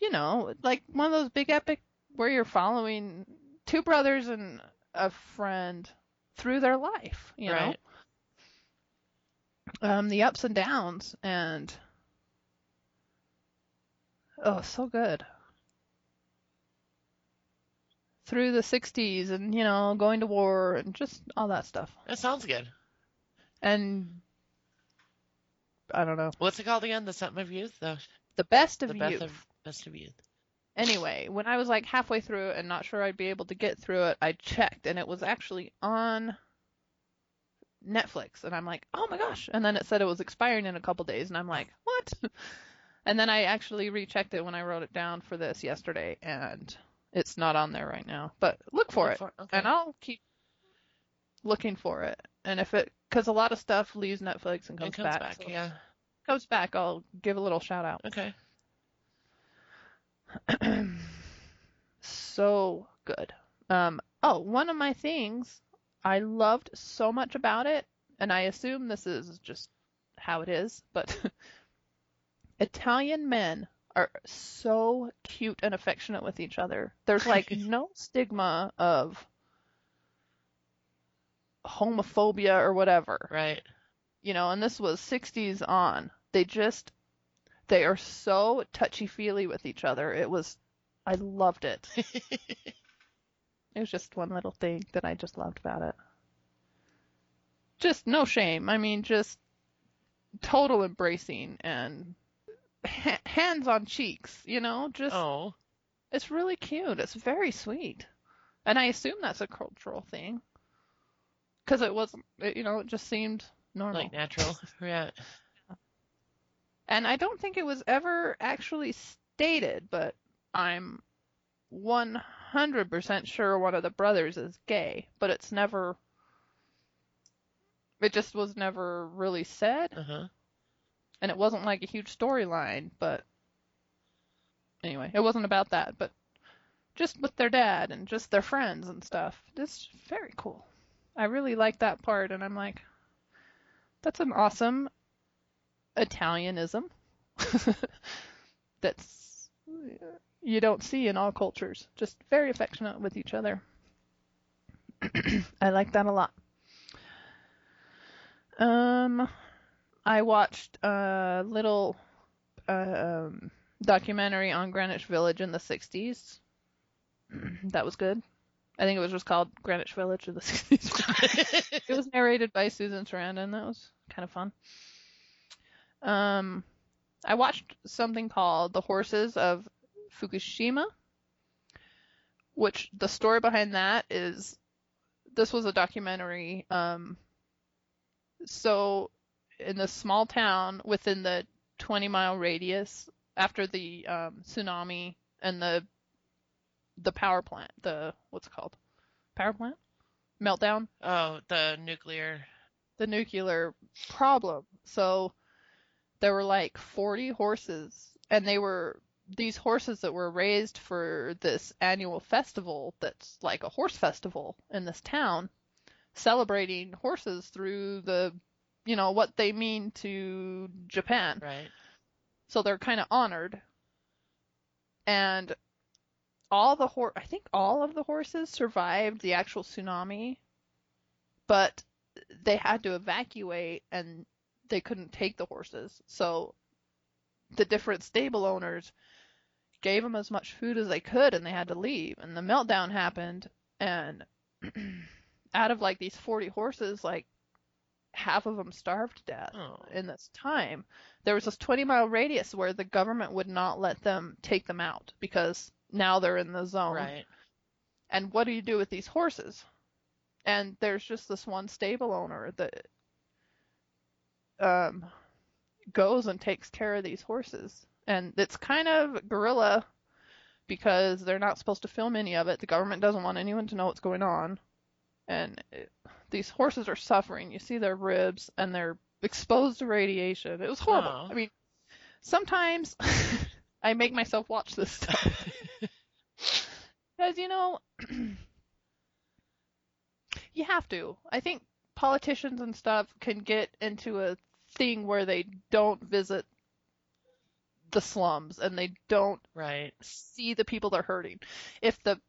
A: you know, like one of those big epic where you're following two brothers and a friend through their life. You
B: right.
A: know, um, the ups and downs, and oh, so good. Through the 60s and, you know, going to war and just all that stuff.
B: That sounds good.
A: And I don't know.
B: What's it called again? The Something of Youth? The,
A: The best of
B: the
A: youth.
B: best of best of youth.
A: Anyway, when I was like halfway through it and not sure I'd be able to get through it, I checked and it was actually on Netflix and I'm like, "Oh my gosh." And then it said it was expiring in a couple days and I'm like, "What?" [LAUGHS] And then I actually rechecked it when I wrote it down for this yesterday and it's not on there right now. But look for
B: Look
A: it.
B: for- okay.
A: And I'll keep looking for it. And if it cuz a lot of stuff leaves Netflix and comes,
B: comes back.
A: so
B: yeah.
A: comes back, I'll give a little shout out.
B: Okay.
A: so good. Um, oh, one of my things I loved so much about it, and I assume this is just how it is, but [LAUGHS] Italian men are so cute and affectionate with each other. There's like [LAUGHS] no stigma of homophobia or whatever.
B: Right.
A: You know, and this was 60s on. They just they are so touchy-feely with each other. It was I loved it. [LAUGHS] It was just one little thing that I just loved about it. Just no shame. I mean, just total embracing and ha- hands on cheeks, you know? Just
B: oh.
A: it's really cute. It's very sweet. And I assume that's a cultural thing. Cuz it wasn't, it, you know, it just seemed normal.
B: Like natural. [LAUGHS] yeah.
A: And I don't think it was ever actually stated, but I'm 100% sure one of the brothers is gay, but it's never. It just was never really said.
B: Uh huh.
A: And it wasn't like a huge storyline, but. Anyway, it wasn't about that, but just with their dad and just their friends and stuff. It's very cool. I really like that part, and I'm like, that's an awesome Italianism. [LAUGHS] That's you don't see in all cultures. Just very affectionate with each other. [CLEARS THROAT] I like that a lot. Um, I watched a little um, documentary on Greenwich Village in the 60s. [CLEARS THROAT] that was good. I think it was just called Greenwich Village in the [LAUGHS] 60s. it was narrated by Susan Sarandon. That was kind of fun. Um, I watched something called The Horses of Fukushima, which the story behind that is this was a documentary. Um, so, in this small town within the 20 mile radius after the um, tsunami and the the power plant, the what's it called? Power plant? Meltdown?
B: Oh, the nuclear.
A: The nuclear problem. So there were like 40 horses and they were these horses that were raised for this annual festival that's like a horse festival in this town celebrating horses through the you know what they mean to Japan.
B: Right.
A: So they're kind of honored. And all the hor I think all of the horses survived the actual tsunami, but they had to evacuate and they couldn't take the horses. So the different stable owners gave them as much food as they could and they had to leave. And the meltdown happened and [CLEARS THROAT] out of like these 40 horses, like half of them starved to death
B: Oh.
A: in this time. There was this 20 mile radius where the government would not let them take them out because now they're in the zone.
B: Right.
A: And what do you do with these horses? And there's just this one stable owner that um, goes and takes care of these horses. And it's kind of guerrilla because they're not supposed to film any of it. The government doesn't want anyone to know what's going on. And it, these horses are suffering. You see their ribs and they're exposed to radiation. It was horrible.
B: Oh.
A: I mean, sometimes [LAUGHS] I make myself watch this stuff. Because, [LAUGHS] you know, [CLEARS THROAT] you have to. I think politicians and stuff can get into a thing where they don't visit the slums and they don't
B: right.
A: see the people they're hurting. If the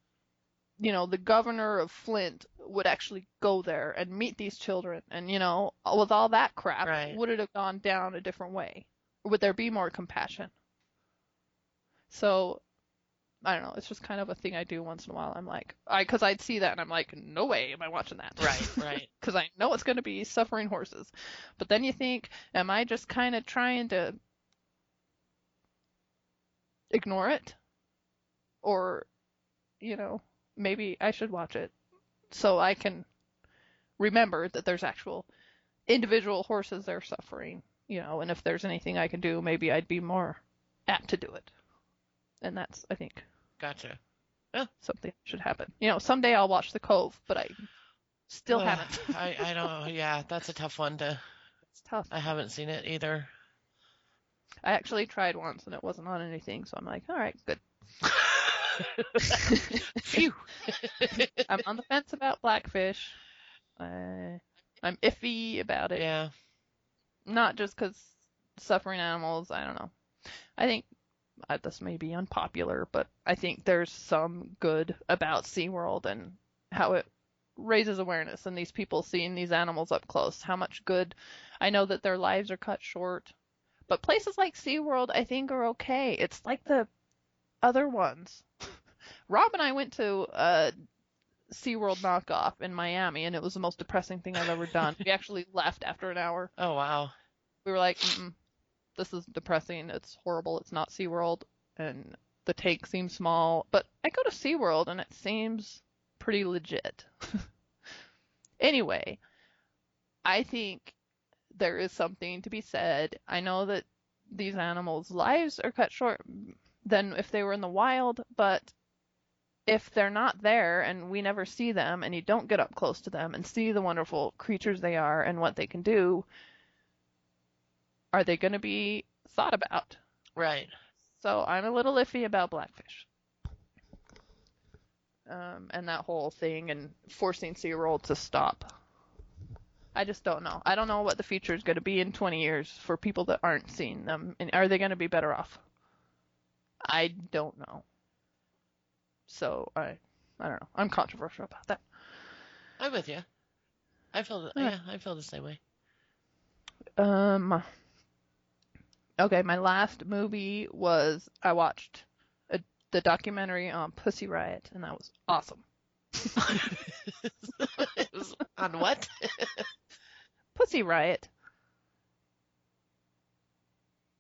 A: you know, the governor of Flint would actually go there and meet these children and, you know, with all that crap,
B: Right.
A: would it have gone down a different way? Or would there be more compassion? So, I don't know. It's just kind of a thing I do once in a while. I'm like, I, cause I'd see that and I'm like, no way am I watching that.
B: Right. [LAUGHS] Right.
A: Cause I know it's going to be suffering horses. But then you think, am I just kind of trying to ignore it? Or, you know, maybe I should watch it so I can remember that there's actual individual horses that are suffering, you know, and if there's anything I can do, maybe I'd be more apt to do it. And that's, I think,
B: Gotcha.
A: Uh, something should happen. You know, someday I'll watch The Cove, but I still
B: Ugh,
A: haven't. [LAUGHS]
B: I I don't. Yeah, that's a tough one to.
A: it's tough.
B: I haven't seen it either.
A: I actually tried once and it wasn't on anything, so I'm like, all right, good. [LAUGHS]
B: Phew. [LAUGHS]
A: I'm on the fence about Blackfish. I, I'm iffy about it.
B: yeah.
A: Not just 'cause suffering animals. I don't know. I think uh, this may be unpopular, but I think there's some good about SeaWorld and how it raises awareness and these people seeing these animals up close. How much good I know that their lives are cut short. But places like SeaWorld I think are okay. It's like the other ones. [LAUGHS] Rob and I went to a SeaWorld knockoff in Miami and it was the most depressing thing I've ever done. we [LAUGHS] actually left after an hour.
B: Oh wow.
A: We were like, Mm-mm, this is depressing. It's horrible. It's not SeaWorld and the tank seems small. But I go to SeaWorld and it seems pretty legit. [LAUGHS] anyway, I think there is something to be said. I know that these animals' lives are cut short than if they were in the wild, but if they're not there and we never see them and you don't get up close to them and see the wonderful creatures they are and what they can do, are they going to be thought about?
B: Right.
A: So I'm a little iffy about Blackfish. Um, and that whole thing and forcing SeaWorld to stop. I just don't know. I don't know what the future is going to be in 20 years for people that aren't seeing them. And are they going to be better off? I don't know. So I, I don't know. I'm controversial about that.
B: I'm with you. I feel
A: Yeah.
B: yeah, I feel the same way.
A: Um. Okay, my last movie was I watched a, the documentary on Pussy Riot, and that was awesome. [LAUGHS]
B: It was on what? [LAUGHS]
A: Pussy Riot.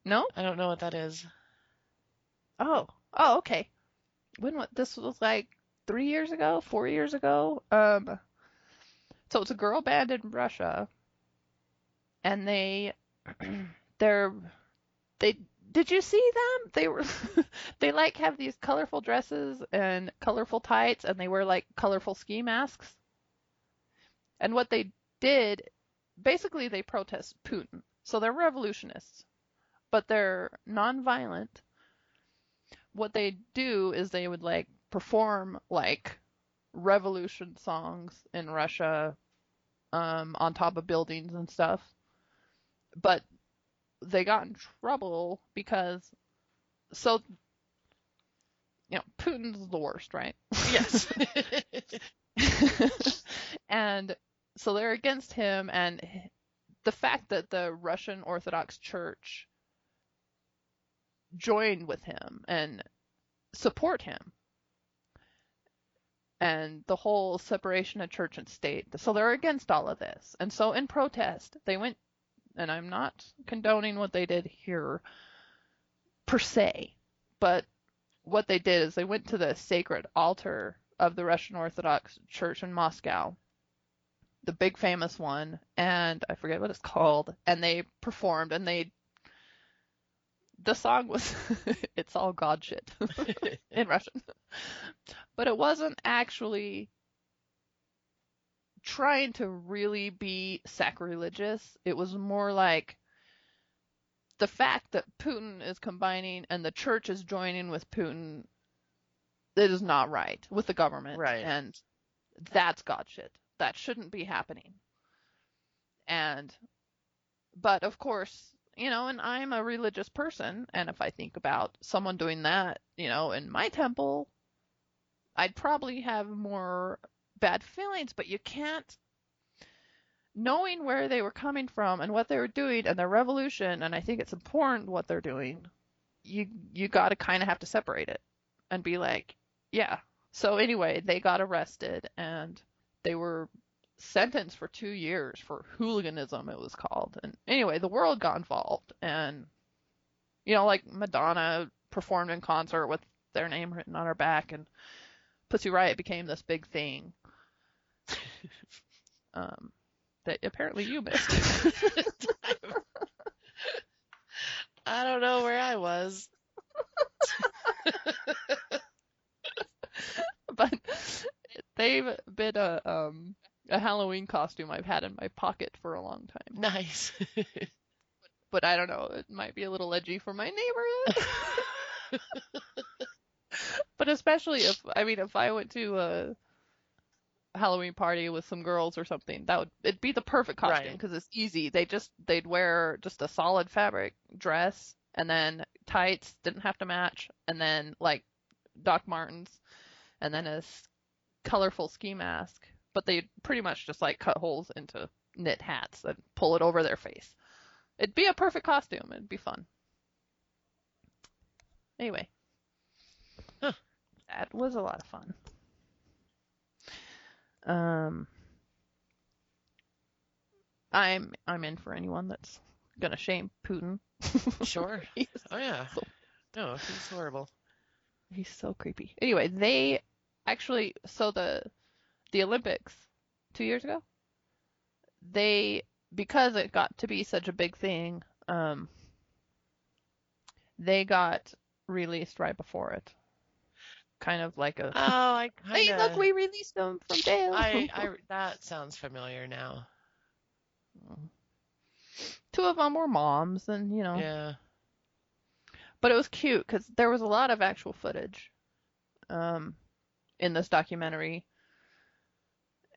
A: No?
B: I don't know what that is.
A: Oh. Oh, okay. When what this was like three years ago, four years ago. Um. So it's a girl band in Russia, and they, [CLEARS THROAT] they're, they. Did you see them? They were, [LAUGHS] they like have these colorful dresses and colorful tights, and they wear like colorful ski masks. And what they did, basically, they protest Putin. So they're revolutionists, but they're nonviolent what they do is they would like perform like revolution songs in Russia um, on top of buildings and stuff. But they got in trouble because so you know Putin's the worst, right?
B: Yes. [LAUGHS] [LAUGHS]
A: and so they're against him and the fact that the Russian Orthodox Church joined with him and support him and the whole separation of church and state. So they're against all of this. And so in protest, they went, and I'm not condoning what they did here per se, but what they did is they went to the sacred altar of the Russian Orthodox Church in Moscow, the big famous one, and I forget what it's called, and they performed and they the song was [LAUGHS] it's all god shit [LAUGHS] in Russian. But it wasn't actually trying to really be sacrilegious. It was more like the fact that Putin is combining and the church is joining with Putin it is not right with the government.
B: Right.
A: And that's god shit. That shouldn't be happening. And but of course, you know, and I'm a religious person, and if I think about someone doing that, you know, in my temple, I'd probably have more bad feelings, but you can't knowing where they were coming from and what they were doing and their revolution, and I think it's important what they're doing. You you got to kind of have to separate it and be like, yeah. So anyway, they got arrested and they were sentenced for two years for hooliganism, it was called. And anyway, the world got involved, and you know, like Madonna performed in concert with their name written on her back, and Pussy Riot became this big thing. Um, that apparently you missed. [LAUGHS]
B: I don't know where I was. [LAUGHS]
A: but they've been a um a Halloween costume I've had in my pocket for a long time.
B: Nice.
A: But I don't know, it might be a little edgy for my neighborhood. [LAUGHS] but especially if I mean if I went to a Halloween party with some girls or something, that would it'd be the perfect costume
B: Right.
A: because it's easy. They just they'd wear just a solid fabric dress and then tights didn't have to match, and then like Doc Martens, and then a colorful ski mask. But they pretty much just like cut holes into knit hats and pull it over their face. It'd be a perfect costume. It'd be fun. Anyway,
B: Huh.
A: that was a lot of fun. Um, I'm I'm in for anyone that's gonna shame Putin. [LAUGHS]
B: Sure. [LAUGHS] Oh yeah.
A: So-
B: No, he's horrible.
A: he's so creepy. Anyway, they actually so the the Olympics two years ago, they because it got to be such a big thing, um, they got released right before it, kind of like a
B: Oh, I kind [LAUGHS] of.
A: hey look we released them from jail.
B: I, I [LAUGHS] that sounds familiar now.
A: Two of them were moms, and you know,
B: Yeah.
A: but it was cute because there was a lot of actual footage um, in this documentary,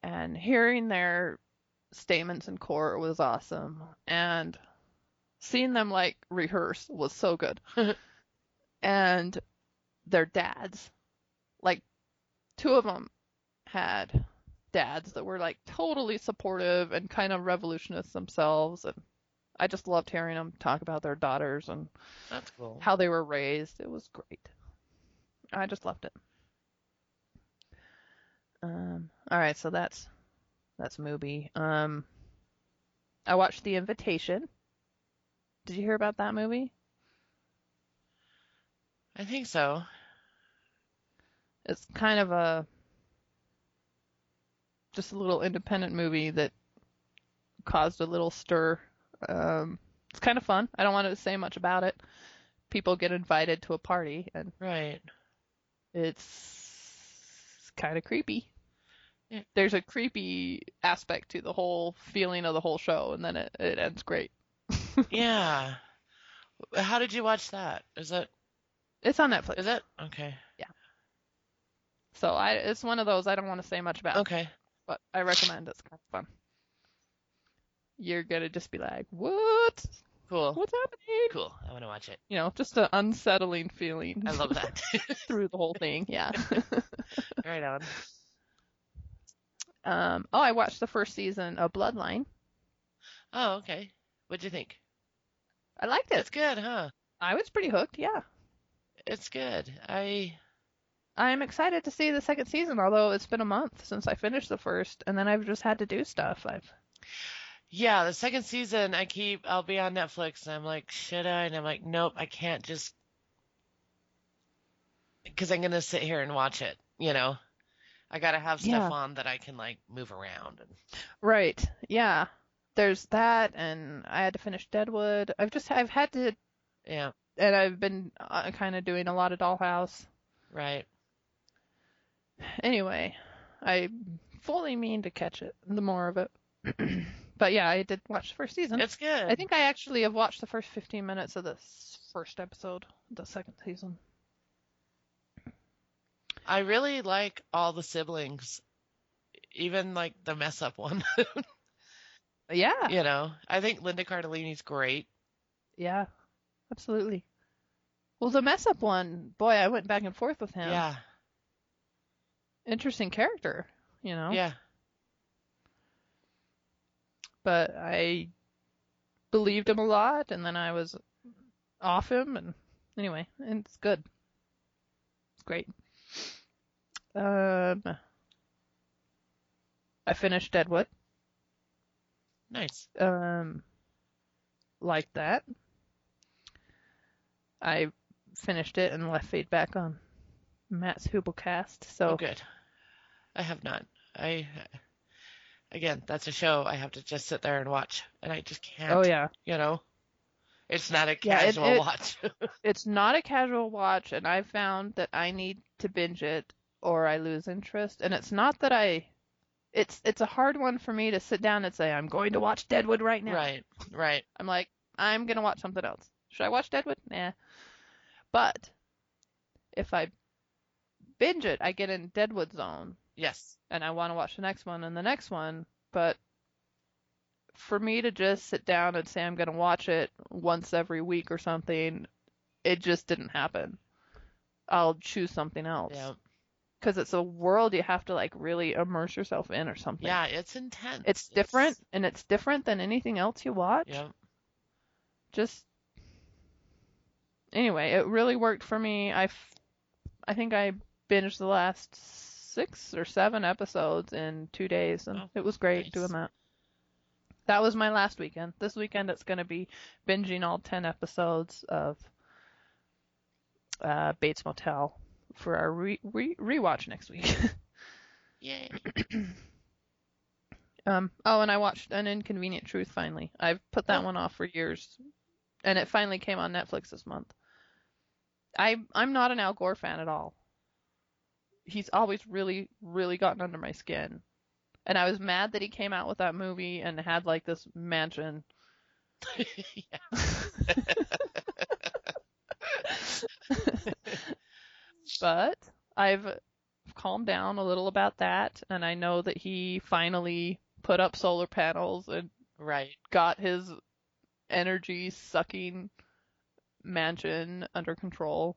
A: and hearing their statements in court was awesome, and seeing them like rehearse was so good, [LAUGHS] and their dads, like two of them had dads that were like totally supportive and kind of revolutionists themselves, and I just loved hearing them talk about their daughters and
B: That's cool.
A: how they were raised. It was great. I just loved it. Um, all right, so that's that's movie. Um, I watched The Invitation. Did you hear about that movie?
B: I think so.
A: It's kind of a just a little independent movie that caused a little stir. Um, it's kind of fun. I don't want to say much about it. People get invited to a party and
B: Right.
A: it's kind of creepy.
B: Yeah.
A: There's a creepy aspect to the whole feeling of the whole show, and then it, it ends great. [LAUGHS]
B: Yeah. How did you watch that? Is that
A: It's on Netflix,
B: is it? okay?
A: So I it's one of those I don't want to say much about,
B: Okay.
A: but I recommend it's kind of fun. You're gonna just be like, what?
B: Cool.
A: What's happening?
B: Cool. I want to watch it.
A: You know, just an unsettling feeling.
B: I love that. [LAUGHS]
A: through the whole thing. Yeah. [LAUGHS]
B: right on.
A: um. Oh, I watched the first season of Bloodline.
B: Oh, okay. What'd you think?
A: I liked it.
B: It's good, huh?
A: I was pretty hooked. Yeah.
B: It's good. I
A: I'm excited to see the second season, although it's been a month since I finished the first, and then I've just had to do stuff. I've
B: yeah, the second season I keep I'll be on Netflix and I'm like, should I? And I'm like, nope, I can't just because I'm gonna sit here and watch it, you know. I gotta have stuff
A: Yeah.
B: on that I can like move around and
A: right, yeah. There's that, and I had to finish Deadwood. I've just I've had to,
B: yeah,
A: and I've been uh, kind of doing a lot of Dollhouse.
B: right.
A: Anyway, I fully mean to catch it, the more of it. [CLEARS THROAT] but yeah, I did watch the first season.
B: It's good.
A: I think I actually have watched the first 15 minutes of the first episode, the second season.
B: I really like all the siblings, even like the mess up one. [LAUGHS]
A: Yeah,
B: you know, I think Linda Cardellini's great.
A: yeah, absolutely. Well, the mess up one, boy, I went back and forth with him.
B: Yeah,
A: Interesting character, you know.
B: yeah,
A: But I believed him a lot, and then I was off him, and anyway, it's good. It's great. Um, I finished Deadwood.
B: nice.
A: um, like that. I finished it and left feedback on Matt's Hooblecast. So
B: Oh, good. I have not. I again, that's a show I have to just sit there and watch, and I just can't.
A: oh yeah,
B: You know, it's not a
A: Yeah, it-
B: casual
A: it-
B: watch. [LAUGHS]
A: it's not a casual watch, and I found that I need to binge it or I lose interest. And it's not that I. It's it's a hard one for me to sit down and say I'm going to watch Deadwood right now.
B: right, right.
A: I'm like I'm gonna watch something else. Should I watch Deadwood? Nah. But if I binge it, I get in Deadwood zone
B: Yes.
A: and I want to watch the next one and the next one, but for me to just sit down and say I'm going to watch it once every week or something, it just didn't happen. I'll choose something else.
B: Yeah.
A: Because it's a world you have to like really immerse yourself in or something.
B: Yeah, it's intense.
A: It's different and it's different than anything else you watch.
B: Yeah.
A: Just anyway, it really worked for me. I, f- I think I binged the last six or seven episodes in two days, and
B: Oh,
A: it was great
B: nice.
A: doing that. That was my last weekend. This weekend it's going to be binging all ten episodes of uh, Bates Motel for our re- re- rewatch next week. [LAUGHS]
B: Yay. [CLEARS THROAT]
A: Um, oh, and I watched An Inconvenient Truth finally. I've put that
B: Oh.
A: one off for years, and it finally came on Netflix this month. I I'm not an Al Gore fan at all. He's always really really gotten under my skin, and I was mad that he came out with that movie and had like this mansion. [LAUGHS] But I've calmed down a little about that, and I know that he finally put up solar panels and
B: Right.
A: got his energy sucking mansion under control.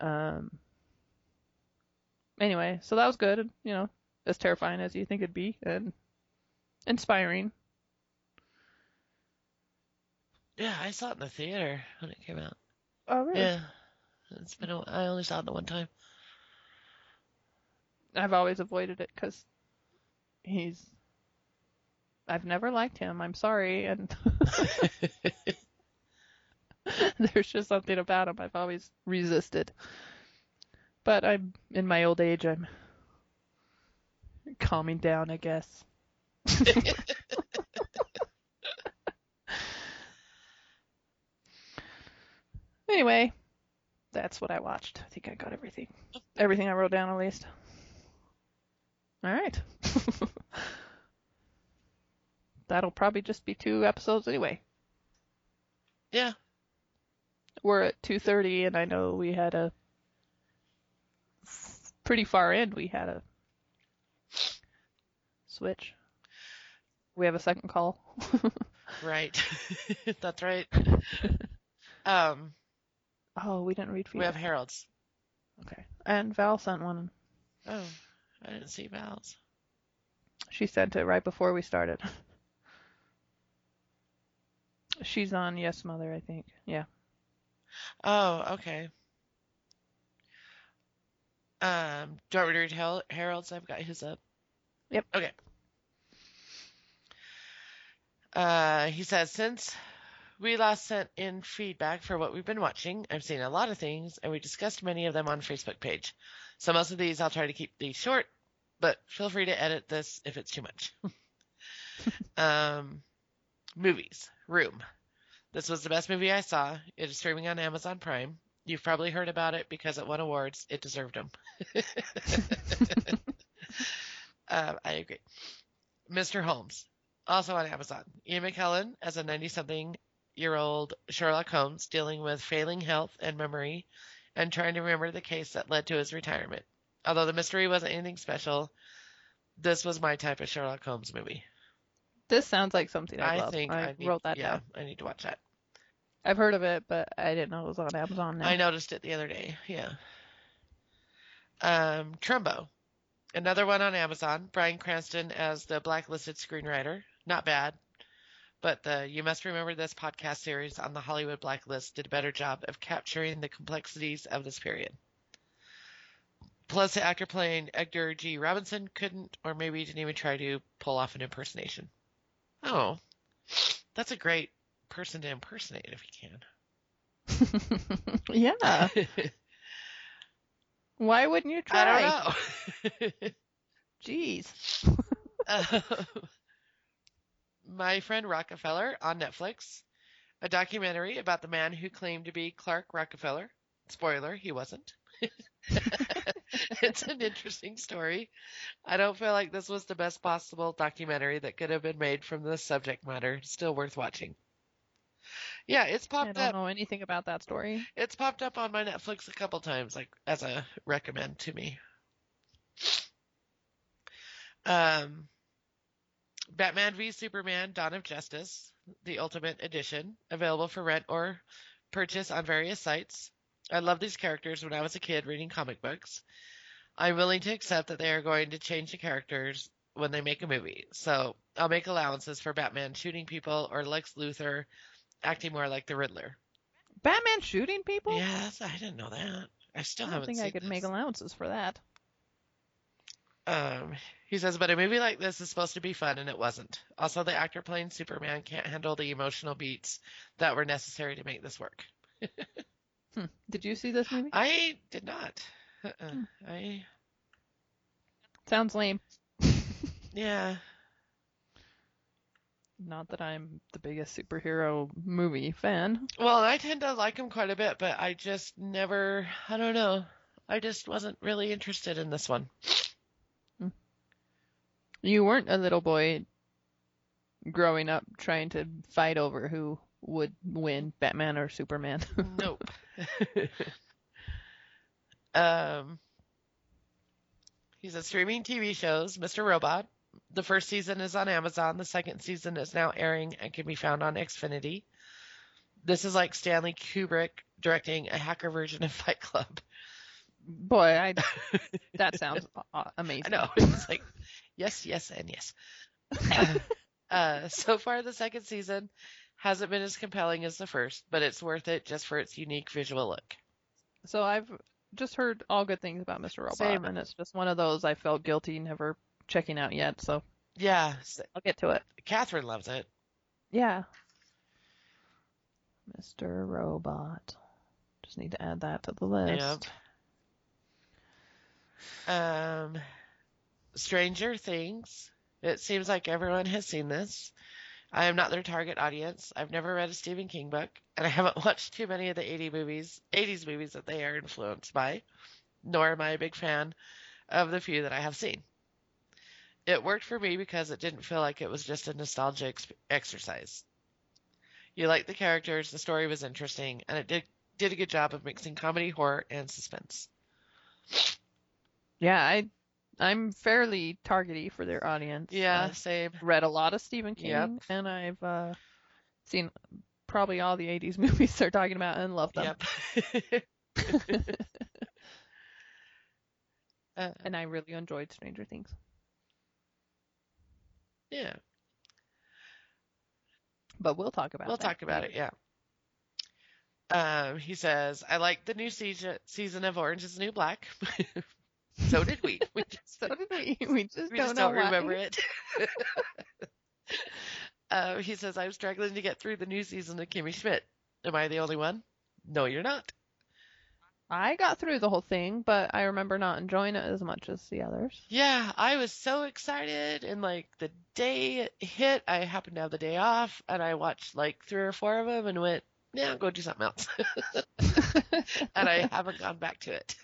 A: Um. Anyway, so that was good. and, You know, as terrifying as you think it'd be, and inspiring.
B: Yeah, I saw it in the theater when it came out.
A: Oh, really?
B: Yeah. It's been a, I only saw it the one time.
A: I've always avoided it because he's. I've never liked him. I'm sorry, and [LAUGHS] [LAUGHS] [LAUGHS] there's just something about him I've always resisted. But I'm in my old age. I'm calming down, I guess. [LAUGHS] anyway, that's what I watched. I think I got everything. Everything I wrote down, at least. All right. [LAUGHS] That'll probably just be two episodes anyway.
B: Yeah.
A: We're at 2:30 and I know we had a pretty far in we had a switch. We have a second call. [LAUGHS]
B: Right. [LAUGHS] That's right. [LAUGHS] Um,
A: oh, we didn't read
B: we have. Harold's.
A: Okay. And Val sent one.
B: Oh, I didn't see Val's.
A: She sent it right before we started. She's on Yes Mother, I think. Yeah.
B: Oh, okay. Um, do you want me to read Har- Harold's? I've got his up.
A: Yep.
B: Okay. Uh, he says, since we last sent in feedback for what we've been watching, I've seen a lot of things, and we discussed many of them on Facebook page. So most of these I'll try to keep these short, but feel free to edit this if it's too much. [LAUGHS] um, movies. Room. This was the best movie I saw. It is streaming on Amazon Prime. You've probably heard about it because it won awards. It deserved them. uh, [LAUGHS] [LAUGHS] I agree. Mr. Holmes, also on Amazon. Ian McKellen as a 90 something year old Sherlock Holmes dealing with failing health and memory and trying to remember the case that led to his retirement. Although the mystery wasn't anything special, this was my type of Sherlock Holmes movie.
A: This sounds like something I'd
B: I
A: love.
B: think
A: I,
B: I, need,
A: wrote that
B: yeah,
A: down.
B: I need to watch that.
A: I've heard of it, but I didn't know it was on Amazon now.
B: I noticed it the other day. Yeah. Um, Trumbo, another one on Amazon. Bryan Cranston as the blacklisted screenwriter. Not bad, but the You Must Remember This podcast series on the Hollywood blacklist did a better job of capturing the complexities of this period. Plus, the actor playing Edward G. Robinson couldn't, or maybe didn't even try to pull off an impersonation. Oh, that's a great person to impersonate if you can. [LAUGHS] yeah.
A: Why wouldn't you try? [LAUGHS]
B: I don't know. [LAUGHS]
A: Jeez.
B: Um, My Friend Rockefeller on Netflix, a documentary about the man who claimed to be Clark Rockefeller. Spoiler, he wasn't. [LAUGHS] it's an interesting story. I don't feel like this was the best possible documentary that could have been made from this subject matter. Still worth watching. Yeah, it's popped up.
A: I don't
B: up.
A: know anything about that story.
B: It's popped up on my Netflix a couple times, like as a recommend to me. Um, Batman v Superman: Dawn of Justice, the Ultimate Edition, available for rent or purchase on various sites. I loved these characters when I was a kid reading comic books. I'm willing to accept that they are going to change the characters when they make a movie, so I'll make allowances for Batman shooting people or Lex Luthor acting more like the Riddler.
A: Batman shooting people?
B: Yes, I didn't know that. I still
A: I don't think I could
B: this.
A: make allowances for that.
B: Um, he says, but a movie like this is supposed to be fun, and it wasn't. Also, the actor playing Superman can't handle the emotional beats that were necessary to make this work. [LAUGHS]
A: Hmm. Did you see this movie?
B: I did not. Uh-uh. I
A: Sounds lame. [LAUGHS]
B: yeah.
A: Not that I'm the biggest superhero movie fan.
B: Well, I tend to like them quite a bit, but I just never. I don't know. I just wasn't really interested in this one.
A: You weren't a little boy growing up trying to fight over who would win, Batman or Superman. [LAUGHS]
B: Nope. [LAUGHS] um, he's a streaming TV shows, Mr. Robot. The first season is on Amazon. The second season is now airing and can be found on Xfinity. This is like Stanley Kubrick directing a hacker version of Fight Club.
A: Boy, I [LAUGHS] that sounds amazing.
B: I know. It's like, yes, yes, and yes. uh, so far, the second season hasn't been as compelling as the first, but it's worth it just for its unique visual look.
A: So I've just heard all good things about Mr. Robot,
B: Same.
A: and it's just one of those I felt guilty never checking out yet. So
B: Yeah,
A: I'll get to it.
B: Catherine loves it.
A: Yeah. Mr. Robot. Just need to add that to the list.
B: Um, Stranger Things. It seems like everyone has seen this. I am not their target audience. I've never read a Stephen King book, and I haven't [LAUGHS] watched too many of the 80 movies, 80s movies that they are influenced by, nor am I a big fan of the few that I have seen. It worked for me because it didn't feel like it was just a nostalgia ex- exercise. You liked the characters, the story was interesting, and it did did a good job of mixing comedy, horror, and suspense.
A: Yeah, I I'm fairly targety for their audience.
B: Yeah,
A: I've
B: same.
A: read a lot of Stephen King,
B: Yep.
A: and I've uh, seen probably all the 80s [LAUGHS] movies they're talking about and love them.
B: Yep. [LAUGHS] uh,
A: And I really enjoyed Stranger Things.
B: yeah,
A: But we'll talk about it.
B: we'll
A: that
B: talk about it. Yeah. Um, he says, "I like the new season season of Orange Is the New Black." [LAUGHS] so did we. [LAUGHS] We just,
A: So did we. We just
B: we
A: don't
B: just don't remember it. [LAUGHS] uh, he says, "I'm struggling to get through the new season of Kimmy Schmidt. Am I the only one? No, you're not.
A: I got through the whole thing, but I remember not enjoying it as much as the others.
B: Yeah, I was so excited, and like the day it hit, I happened to have the day off, and I watched like three or four of them, and went, "Yeah, go do something else." [LAUGHS] and I haven't gone back to it.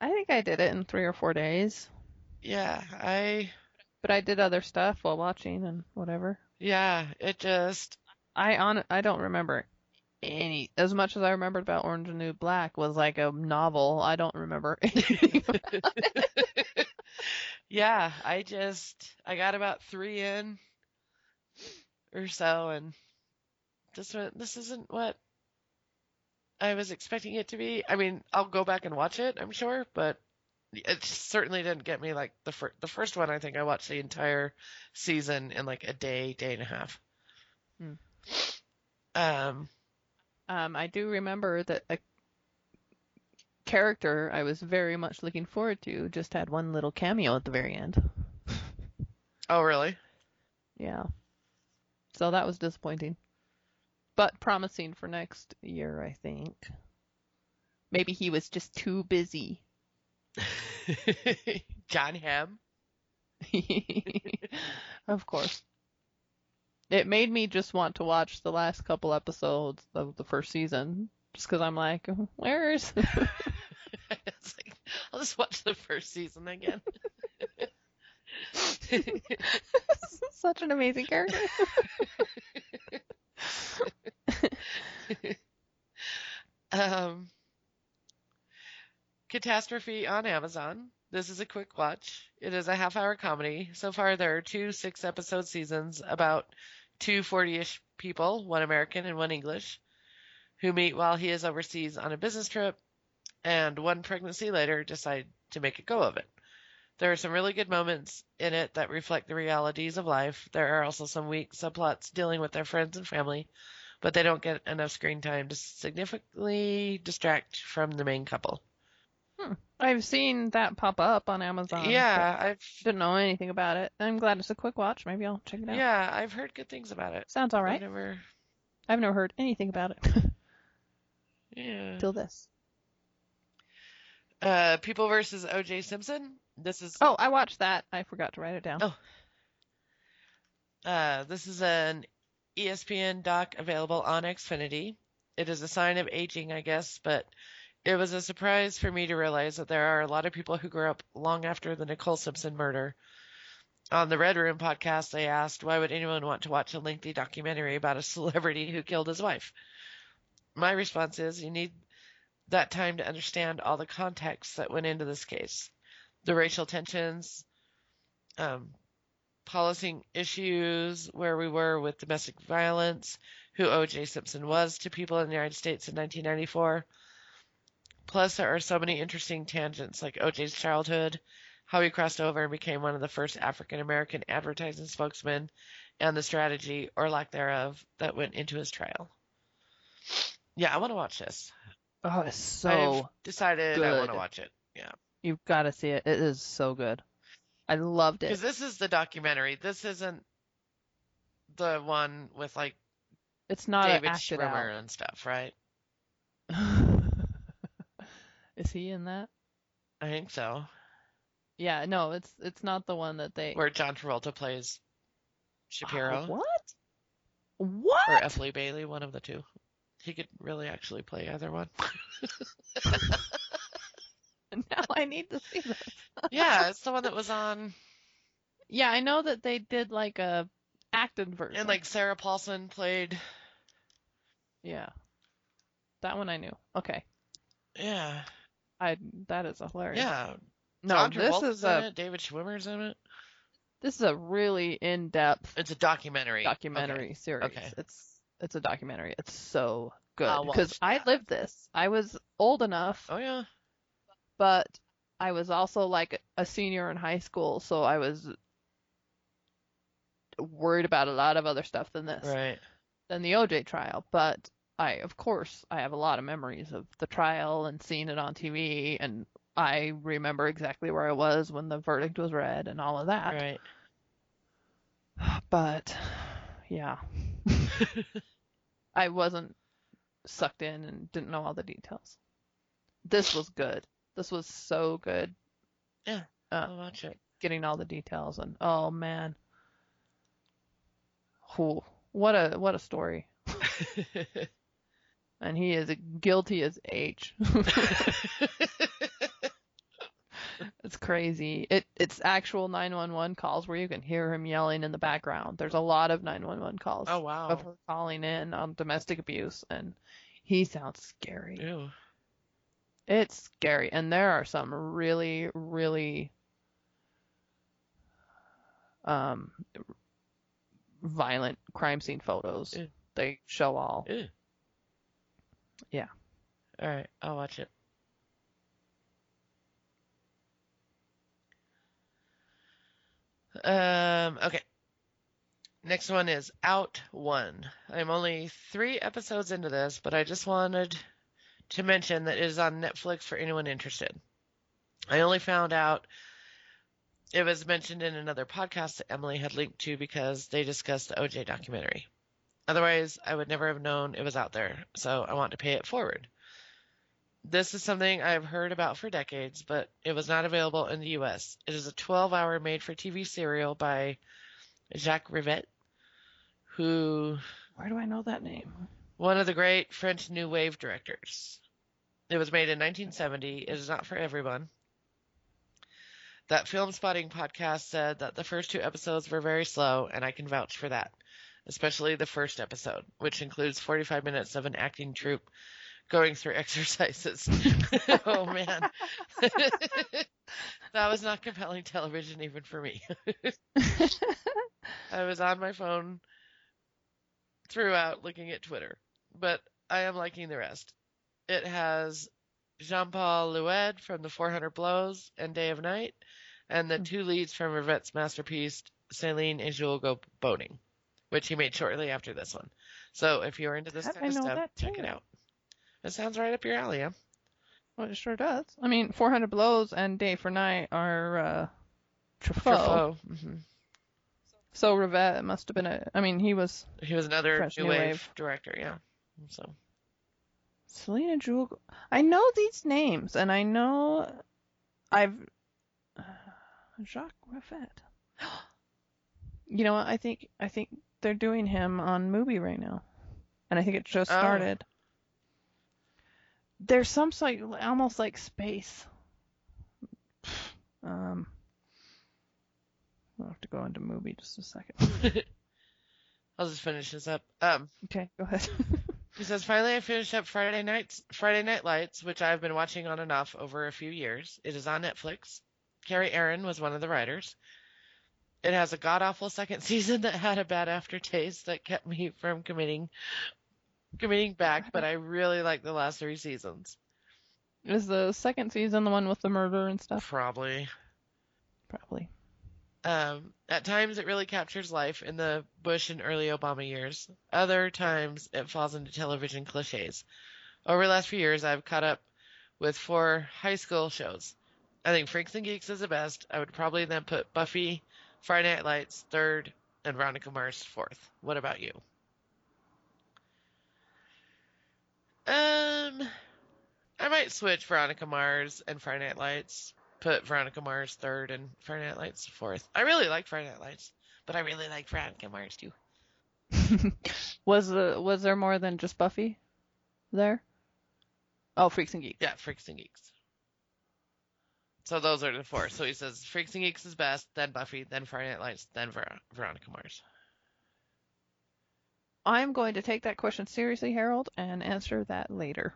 A: I think I did it in three or four days,
B: yeah, I
A: but I did other stuff while watching and whatever.
B: yeah, it just
A: I on I don't remember any as much as I remembered about Orange and New Black was like a novel. I don't remember [LAUGHS] anything. [LAUGHS] [LAUGHS]
B: yeah, I just I got about three in or so, and just went, "This isn't what I was expecting it to be." I mean, I'll go back and watch it, I'm sure, but it certainly didn't get me like the fir- the first one. I think I watched the entire season in like a day, day and a half.
A: Hmm.
B: Um,
A: Um, I do remember that a character I was very much looking forward to just had one little cameo at the very end.
B: oh really?
A: Yeah. So that was disappointing. But promising for next year, I think. Maybe he was just too busy. [LAUGHS]
B: Jon Hamm. [LAUGHS]
A: of course. It made me just want to watch the last couple episodes of the first season. Just because I'm like, where's. [LAUGHS]
B: Like, I'll just watch the first season again.
A: Such an amazing character. [LAUGHS]
B: um, Catastrophe on Amazon. This is a quick watch. It is a half hour comedy. So far, there are two six episode seasons about two 40 ish people, one American and one English, who meet while he is overseas on a business trip, and one pregnancy later decide to make a go of it. There are some really good moments in it that reflect the realities of life. There are also some weak subplots dealing with their friends and family, but they don't get enough screen time to significantly distract from the main couple. Hmm.
A: I've seen that pop up on Amazon.
B: yeah, I've
A: Didn't know anything about it. I'm glad it's a quick watch. Maybe I'll check it out.
B: yeah, I've heard good things about it.
A: Sounds all right.
B: I've never
A: I've never heard anything about it [LAUGHS]
B: yeah.
A: till this.
B: Uh People versus OJ Simpson. This is
A: Oh, I watched that. I forgot to write it down.
B: Oh. Uh, this is an ESPN doc available on Xfinity. It is a sign of aging, I guess, but it was a surprise for me to realize that there are a lot of people who grew up long after the Nicole Simpson murder. On the Red Room podcast, they asked, why would anyone want to watch a lengthy documentary about a celebrity who killed his wife? My response is, you need that time to understand all the context that went into this case. The racial tensions, um, policing issues, where we were with domestic violence, who O.J. Simpson was to people in the United States in 1994. Plus, there are so many interesting tangents like O.J.'s childhood, how he crossed over and became one of the first African American advertising spokesmen, and the strategy, or lack thereof, that went into his trial. Yeah, I want to watch this.
A: Oh, it's so.
B: I've decided I want to watch it. Yeah.
A: You've got to see it. It is so good. I loved it.
B: Because this is the documentary. This isn't the one with like
A: It's not
B: David Schwimmer and stuff, right? [LAUGHS]
A: is he in that?
B: I think so.
A: Yeah, no, it's it's not the one that they.
B: Where John Travolta plays Shapiro
A: Oh, what? What?
B: or F. Lee Bailey, one of the two. He could really actually play either one. [LAUGHS] [LAUGHS]
A: now I need to see this.
B: yeah, it's the one that was on,
A: Yeah, I know that they did like a acted version.
B: and like Sarah Paulson played.
A: yeah, that one I knew. Okay,
B: Yeah,
A: I that is hilarious.
B: yeah.
A: no,
B: John
A: this is a
B: it. David Schwimmer's in it.
A: this is a really in depth
B: It's a documentary.
A: documentary series.
B: okay.
A: It's it's a documentary. It's so good because I lived this. I was old enough,
B: Oh yeah.
A: But I was also like a senior in high school, so I was worried about a lot of other stuff than this,
B: Right.
A: than the OJ trial. But I, of course, I have a lot of memories of the trial and seeing it on TV, and I remember exactly where I was when the verdict was read and all of that.
B: Right.
A: But yeah, [LAUGHS] I wasn't sucked in and didn't know all the details. This was good. This was so good.
B: Yeah.
A: Uh,
B: I'll watch it.
A: getting all the details and oh man. Whew, what a what a story. [LAUGHS] And he is guilty as H. [LAUGHS] it's crazy. It it's actual 911 calls where you can hear him yelling in the background. There's a lot of 911 calls
B: oh wow.
A: of her calling in on domestic abuse and he sounds scary.
B: Ew.
A: It's scary, and there are some really, really um, violent crime scene photos. They show all. Yeah.
B: All right, I'll watch it. Um, okay. Next one is Out One. I'm only three episodes into this, but I just wanted to mention that it is on Netflix for anyone interested. I only found out it was mentioned in another podcast that Emily had linked to because they discussed the OJ documentary. Otherwise, I would never have known it was out there, so I want to pay it forward. This is something I've heard about for decades, but it was not available in the US. It is a 12 hour made for TV serial by Jacques Rivette, who
A: Where do I know that name?
B: One of the great French New Wave directors. It was made in 1970. It is not for everyone. That film spotting podcast said that the first two episodes were very slow, and I can vouch for that, especially the first episode, which includes 45 minutes of an acting troupe going through [LAUGHS] exercises. [LAUGHS] oh man. [LAUGHS] that was not compelling television even for me. I was on my phone throughout looking at Twitter, but I am liking the rest. It has Jean Paul Léaud from the 400 Blows and Day of Night, and the two leads from Rivette's masterpiece, Celine and Jules Go Boating, which he made shortly after this one. So if you're into this kind of stuff, check it out. It sounds right up your alley, yeah?
A: Well, it sure does. I mean, 400 Blows and Day for Night are uh, Truffaut.
B: Truffaut. hmm
A: So Rivette must have been a. I mean, he was
B: He was another
A: French
B: new
A: New
B: wave,
A: Wave.
B: director, yeah. So
A: Selena Jewel. I know these names, and I know I've uh, [SIGHS] Jacques Raffet. [GASPS] You know what? I think I think they're doing him on Mubi right now, and I think it just
B: Oh.
A: started. There's some sort almost like space. [SIGHS] Um, I'll have to go into Mubi just a second. [LAUGHS]
B: I'll just finish this up. Um,
A: Okay, go ahead. [LAUGHS]
B: he says finally I finished up Friday nights, Friday Night Lights, which I've been watching on and off over a few years. It is on Netflix. Kerry Ehrin was one of the writers. It has a god awful second [LAUGHS] season that had a bad aftertaste that kept me from committing committing back, but I really like the last three seasons.
A: Is the second season the one with the murder and stuff?
B: Probably.
A: Probably.
B: Um, at times, it really captures life in the Bush and early Obama years. Other times, it falls into television cliches. Over the last few years, I've caught up with four high school shows. I think Freaks and Geeks is the best. I would probably then put Buffy, Friday Night Lights third, and Veronica Mars fourth. What about you? Um, I might switch Veronica Mars and Friday Night Lights put Veronica Mars third and Friday Night Lights fourth. I really like Friday Night Lights, but I really like Veronica Mars too. [LAUGHS]
A: was the was there more than just Buffy there? Oh, Freaks and Geeks.
B: Yeah, Freaks and Geeks. So those are the four. So he says Freaks and Geeks is best, then Buffy, then Friday Night Lights, then Ver- Veronica Mars.
A: I'm going to take that question seriously, Harold, and answer that later.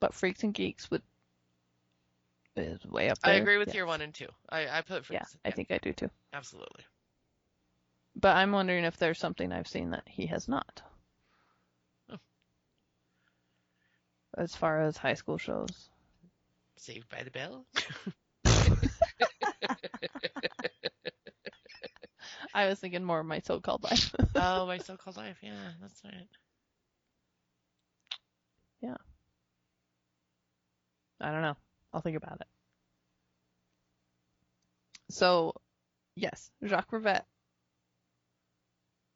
A: But Freaks and Geeks would is way up
B: I agree with
A: yes.
B: your one and two. I, I put
A: Yeah,
B: Freaks.
A: I think I do too.
B: absolutely.
A: But I'm wondering if there's something I've seen that he has not.
B: Oh.
A: As far as high school shows.
B: Saved by the Bell. [LAUGHS] [LAUGHS]
A: I was thinking more of my so-called life. [LAUGHS]
B: oh, my so-called life. Yeah, that's right. Yeah.
A: I don't know. I'll think about it. So, yes, Jacques Rivette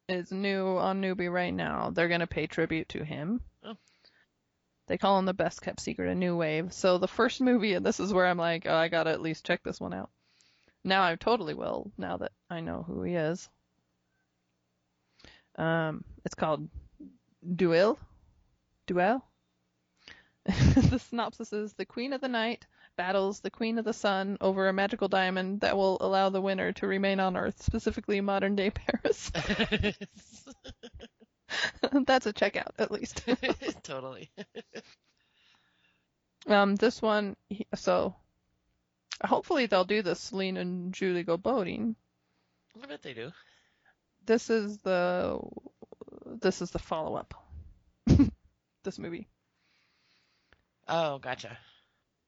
A: is new on Mubi right now. They're going to pay tribute to him.
B: Oh.
A: They call him the best kept secret, a new wave. So the first movie, and this is where I'm like, oh, I got to at least check this one out. Now I totally will, now that I know who he is. Um, it's called Duel. Duel? [LAUGHS] the synopsis is the Queen of the Night battles the Queen of the Sun over a magical diamond that will allow the winner to remain on Earth, specifically modern day Paris. [LAUGHS] That's a checkout, at least. [LAUGHS]
B: totally.
A: um, this one, so hopefully they'll do the Celine and Julie go boating.
B: I bet they do.
A: This is the this is the follow up. this movie.
B: Oh, gotcha.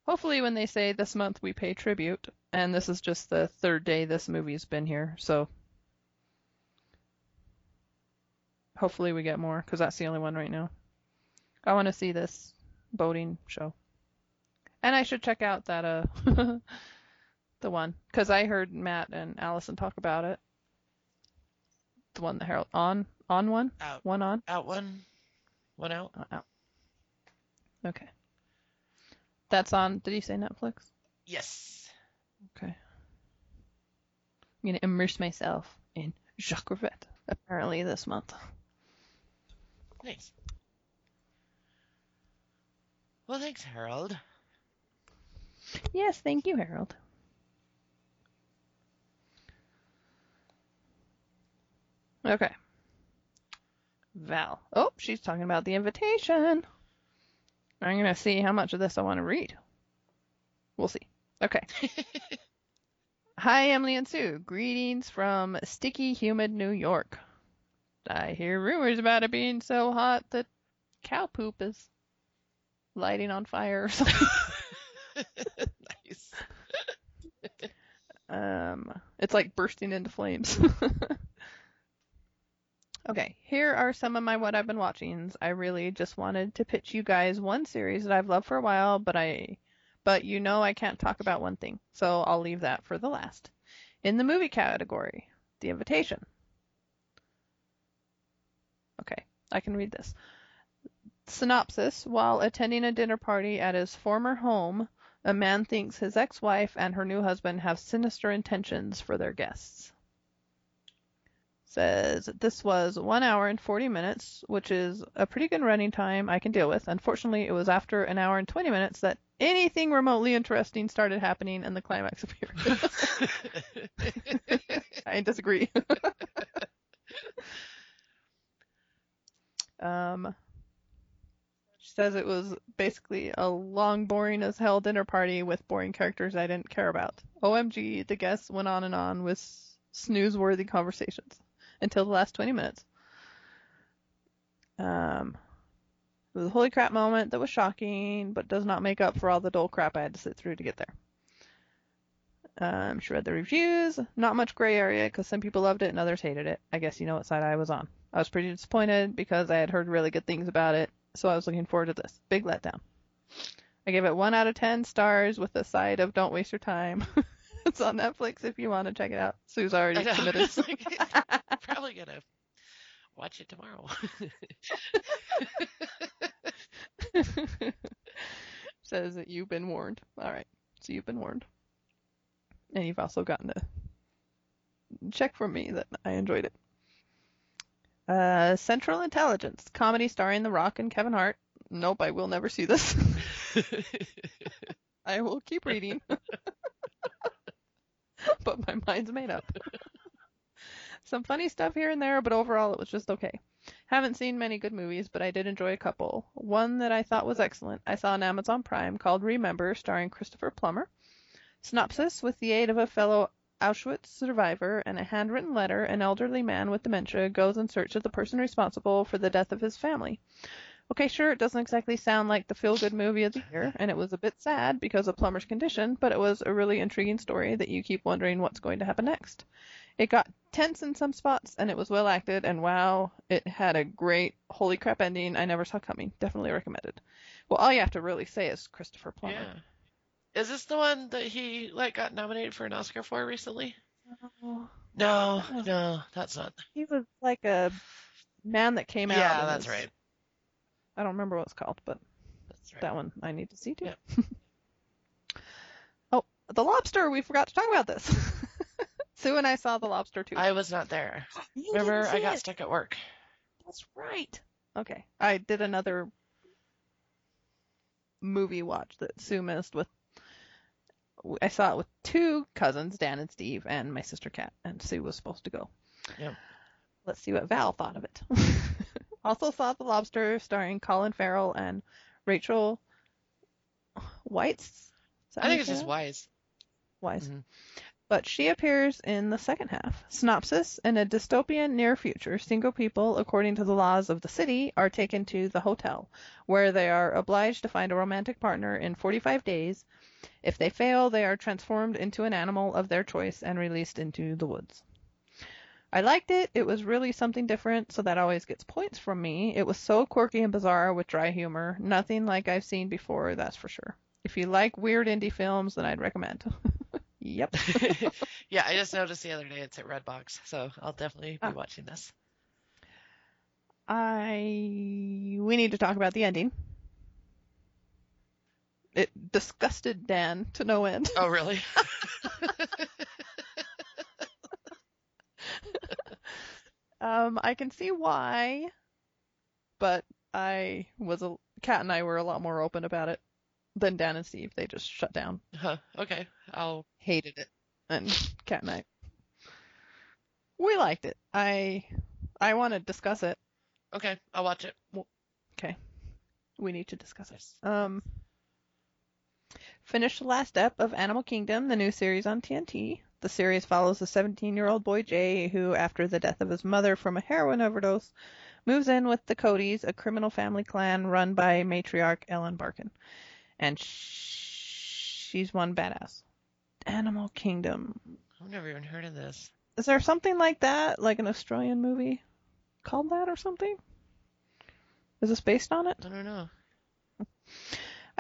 A: Hopefully, when they say this month we pay tribute, and this is just the third day this movie's been here, so hopefully we get more, because that's the only one right now. I want to see this boating show. And I should check out that, uh, [LAUGHS] the one, because I heard Matt and Allison talk about it. The one that Harold, on, on one?
B: Out.
A: One on?
B: Out one. One out.
A: Uh, out. Okay. That's on, did you say Netflix?
B: Yes.
A: Okay. I'm gonna immerse myself in Jacques Rivette apparently this month.
B: Nice. Well, thanks, Harold.
A: Yes, thank you, Harold. Okay. Val. Oh, she's talking about the invitation. I'm gonna see how much of this I want to read. We'll see. Okay. [LAUGHS] Hi, Emily and Sue. Greetings from sticky, humid New York. I hear rumors about it being so hot that cow poop is lighting on fire or [LAUGHS] something.
B: nice. [LAUGHS]
A: Um, it's like bursting into flames. Okay, here are some of my what I've been watchings. I really just wanted to pitch you guys one series that I've loved for a while, but I, but you know I can't talk about one thing, so I'll leave that for the last. In the movie category, The Invitation. Okay, I can read this. Synopsis: While attending a dinner party at his former home, a man thinks his ex-wife and her new husband have sinister intentions for their guests. Says this was one hour and 40 minutes, which is a pretty good running time I can deal with. Unfortunately, it was after an hour and 20 minutes that anything remotely interesting started happening and the climax appeared. [LAUGHS] I disagree. [LAUGHS] um, she says it was basically a long, boring as hell dinner party with boring characters I didn't care about. OMG, the guests went on and on with snooze-worthy conversations until the last 20 minutes. Um, it was a holy crap moment that was shocking, but does not make up for all the dull crap I had to sit through to get there. Um, she read the reviews. Not much gray area because some people loved it and others hated it. I guess you know what side I was on. I was pretty disappointed because I had heard really good things about it, so I was looking forward to this. Big letdown. I gave it 1 out of 10 stars with a side of don't waste your time. [LAUGHS] it's on Netflix if you want to check it out. Sue's already
B: I [LAUGHS] [LAUGHS] know,
A: committed.
B: it's like, probably gonna watch it tomorrow. [LAUGHS]
A: Says that you've been warned. All right. So you've been warned. And you've also gotten a check from me that I enjoyed it. Uh, Central Intelligence, comedy starring The Rock and Kevin Hart. Nope, I will never see this. [LAUGHS] I will keep reading. [LAUGHS] but my mind's made up. Some funny stuff here and there, but overall it was just okay. Haven't seen many good movies, but I did enjoy a couple. One that I thought was excellent, I saw on Amazon Prime called Remember, starring Christopher Plummer. Synopsis With the aid of a fellow Auschwitz survivor and a handwritten letter, an elderly man with dementia goes in search of the person responsible for the death of his family. Okay, sure, it doesn't exactly sound like the feel good movie of the year, and it was a bit sad because of Plummer's condition, but it was a really intriguing story that you keep wondering what's going to happen next. It got tense in some spots, and it was well acted, and wow, it had a great holy crap ending I never saw coming. Definitely recommended. Well, all you have to really say is Christopher Plummer.
B: yeah. Is this the one that he like got nominated for an Oscar for recently? No,
A: Oh.
B: no, that's not.
A: he was like a man that came out.
B: Yeah, that's right.
A: I don't remember what it's called, but
B: That's right.
A: that one I need to see too.
B: Yeah. [LAUGHS]
A: oh, the lobster! We forgot to talk about this. [LAUGHS] Sue and I saw the lobster too.
B: I was not there. [GASPS]
A: You
B: Remember, I got
A: it.
B: stuck at work.
A: That's right. Okay, I did another movie watch that Sue missed with. I saw it with two cousins, Dan and Steve, and my sister Kat, and Sue was supposed to go.
B: Yep.
A: Let's see what Val thought of it. [LAUGHS] also saw The Lobster, starring Colin Farrell and Rachel Weisz.
B: I think it's just wise.
A: Wise.
B: Mhm.
A: But she appears in the second half. Synopsis In a dystopian near future, single people, according to the laws of the city, are taken to the hotel, where they are obliged to find a romantic partner in 45 days. If they fail, they are transformed into an animal of their choice and released into the woods. I liked it. It was really something different, so that always gets points from me. It was so quirky and bizarre with dry humor. Nothing like I've seen before, that's for sure. If you like weird indie films, then I'd recommend. [LAUGHS] yep. [LAUGHS] [LAUGHS]
B: yeah, I just noticed the other day it's at Redbox, so I'll definitely be
A: Ah.
B: watching this.
A: I we need to talk about the ending. It disgusted Dan to no end.
B: Oh, really?
A: Um, I can see why, but I was a Kat and I were a lot more open about it than Dan and Steve. They just shut down,
B: huh. Okay. I'll.
A: hated it, and [LAUGHS] Kat and I we liked it. I I want to discuss it.
B: Okay. I'll watch it.
A: Okay. we need to discuss it.
B: Yes.
A: Um, finished the last ep of Animal Kingdom, the new series on TNT. The series follows a 17-year-old boy Jay who, after the death of his mother from a heroin overdose, moves in with the Codys, a criminal family clan run by matriarch Ellen Barkin, and sh- she's one badass. Animal Kingdom.
B: I've never even heard of this.
A: Is there something like that, like an Australian movie called that or something? Is this based on it?
B: I don't know.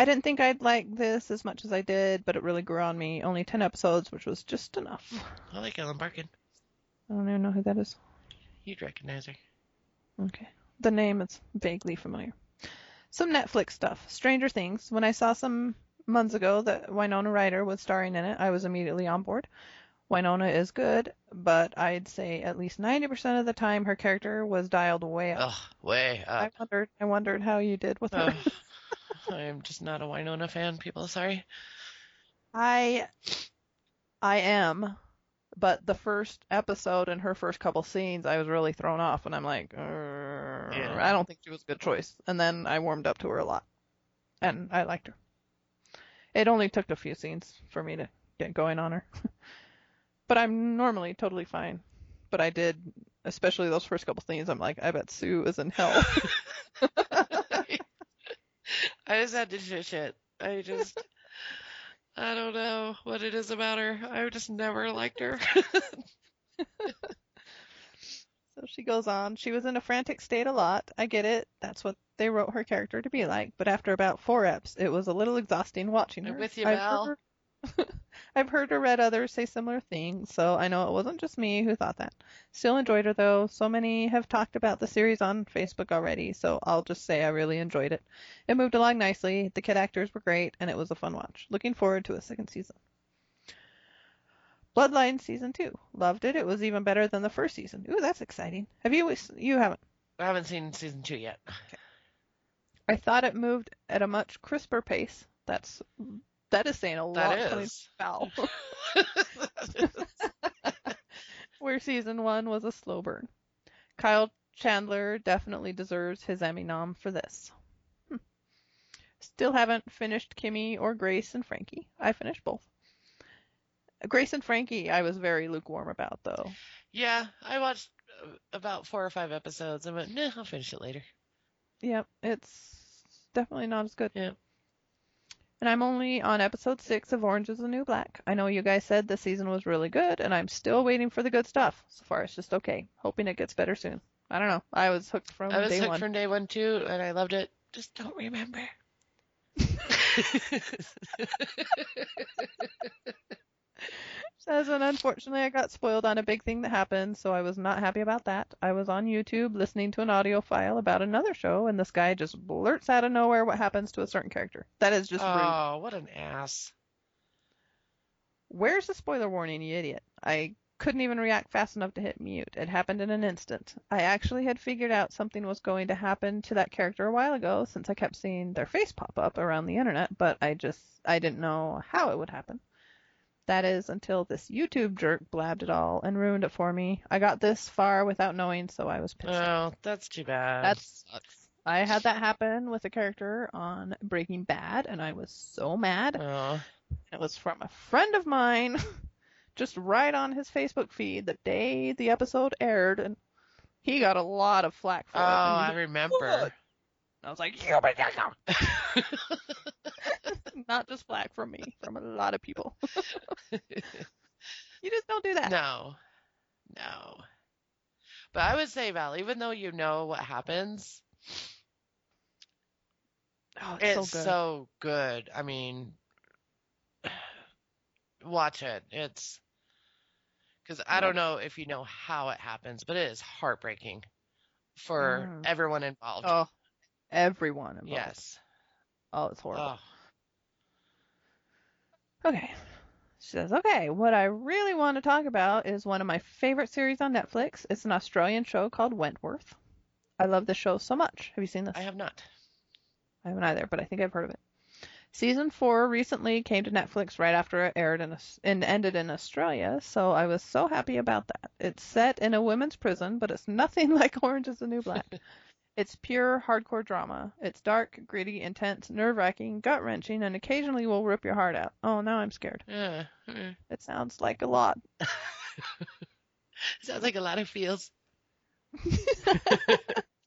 A: I didn't think I'd like this as much as I did, but it really grew on me. Only 10 episodes, which was just enough.
B: I like Ellen Barkin.
A: I don't even know who that is.
B: You'd recognize her.
A: Okay. The name is vaguely familiar. Some Netflix stuff. Stranger Things. When I saw some months ago that Winona Ryder was starring in it, I was immediately on board. Winona is good, but I'd say at least 90% of the time her character was dialed way up.
B: Ugh, way
A: I
B: up.
A: wondered I wondered how you did with her. [LAUGHS]
B: Ugh. I am just not a Winona fan. People, sorry.
A: I I am, but the first episode and her first couple scenes, I was really thrown off, and I'm like, "Uh,
B: Yeah.
A: I don't think she was a good choice. And then I warmed up to her a lot, and I liked her. It only took a few scenes for me to get going on her, [LAUGHS] but I'm normally totally fine. But I did, especially those first couple scenes. I'm like, I bet Sue is in hell. [LAUGHS] [LAUGHS] [LAUGHS]
B: I just had to shit shit. I just, I don't know what it is about her. I just never liked her. [LAUGHS]
A: So she goes on. She was in a frantic state a lot. I get it. That's what they wrote her character to be like. But after about four eps, it was a little exhausting watching her.
B: I'm with you, Val.
A: heard- [LAUGHS] I've heard or read others say similar things, so I know it wasn't just me who thought that. Still enjoyed her though. So many have talked about the series on Facebook already, so I'll just say I really enjoyed it. It moved along nicely. The kid actors were great, and it was a fun watch. Looking forward to a second season. Bloodline season two. Loved it. It was even better than the first season. Ooh, that's exciting. Have you? You haven't.
B: I haven't seen season two yet.
A: I thought it moved at a much crisper pace. That's that is saying a lot.
B: That is.
A: Val. [LAUGHS] [LAUGHS] Where season one was a slow burn. Kyle Chandler definitely deserves his Emmy nom for this. Hmm. Still haven't finished Kimmy or Grace and Frankie. I finished both. Grace and Frankie, I was very lukewarm about though.
B: yeah, I watched uh, about four or five episodes and went, nah, I'll finish it later.
A: Yep, it's definitely not as good.
B: Yeah.
A: And I'm only on episode six of Orange is the New Black. I know you guys said the season was really good, and I'm still waiting for the good stuff. So far, it's just okay. Hoping it gets better soon. I don't know. I was hooked from
B: I was hooked
A: one.
B: from day one too, and I loved it. Just don't remember. [LAUGHS] [LAUGHS] [LAUGHS]
A: Says, and unfortunately, I got spoiled on a big thing that happened, so I was not happy about that. I was on YouTube listening to an audio file about another show, and this guy just blurts out of nowhere what happens to a certain character. That is just rude.
B: oh, what an ass.
A: Where's the spoiler warning, you idiot? I couldn't even react fast enough to hit mute. It happened in an instant. I actually had figured out something was going to happen to that character a while ago since I kept seeing their face pop up around the internet, but I just I didn't know how it would happen. That is until this YouTube jerk blabbed it all and ruined it for me. I got this far without knowing, so I was pissed.
B: Oh, that's too bad.
A: That sucks. I had that happen with a character on Breaking Bad, and I was so mad.
B: Oh,
A: It was from a friend of mine, [LAUGHS] just right on his Facebook feed the day the episode aired, and he got a lot of flack for
B: oh,
A: it. and
B: I remember.
A: I was like, you but yeah, no." [LAUGHS] not just flack from me, from a lot of people. [LAUGHS] you just don't do that.
B: No, no. But I would say, Val, even though you know what happens,
A: Oh, it's,
B: it's
A: so good.
B: so good. I mean, [SIGHS] watch it. It's because I don't know if you know how it happens, but it is heartbreaking for
A: Mm.
B: everyone involved.
A: oh, everyone involved.
B: yes.
A: Oh, it's horrible.
B: Oh,
A: Okay. She says, okay, what I really want to talk about is one of my favorite series on Netflix. It's an Australian show called Wentworth. I love this show so much. Have you seen this?
B: I have not.
A: I haven't either, but I think I've heard of it. Season four recently came to Netflix right after it aired in, and ended in Australia, so I was so happy about that. It's set in a women's prison, but it's [LAUGHS] nothing like Orange is the New Black. [LAUGHS] It's pure hardcore drama. It's dark, gritty, intense, nerve wracking, gut wrenching, and occasionally will rip your heart out. Oh, now I'm scared.
B: Yeah.
A: It sounds like a lot. [LAUGHS]
B: Sounds like a lot of feels. [LAUGHS]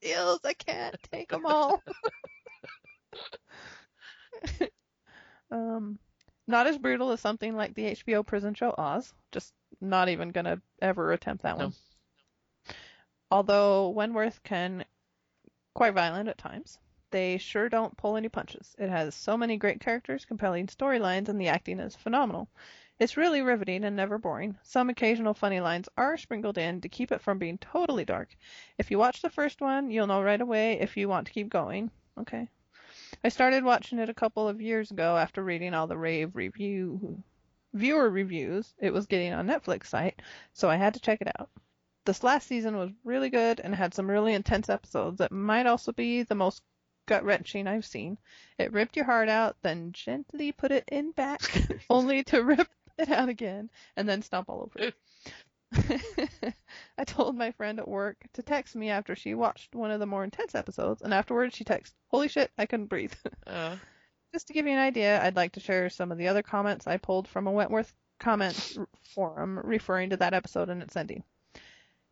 A: Feels I can't take them all. [LAUGHS] um, not as brutal as something like the HBO prison show Oz. Just not even gonna ever attempt that
B: No.
A: one. Although Wentworth can quite violent at times, they sure don't pull any punches. It has so many great characters, compelling storylines, and the acting is phenomenal. It's really riveting and never boring. Some occasional funny lines are sprinkled in to keep it from being totally dark. If you watch the first one, you'll know right away if you want to keep going. Okay. I started watching it a couple of years ago after reading all the rave review viewer reviews it was getting on Netflix site, so I had to check it out. This last season was really good and had some really intense episodes that might also be the most gut wrenching I've seen. It ripped your heart out, then gently put it in back, [LAUGHS] only to rip it out again and then stomp all over it. [LAUGHS] I told my friend at work to text me after she watched one of the more intense episodes, and afterwards she texted, Holy shit, I couldn't breathe. [LAUGHS]
B: Uh,
A: Just to give you an idea, I'd like to share some of the other comments I pulled from a Wentworth comments forum referring to that episode and its ending.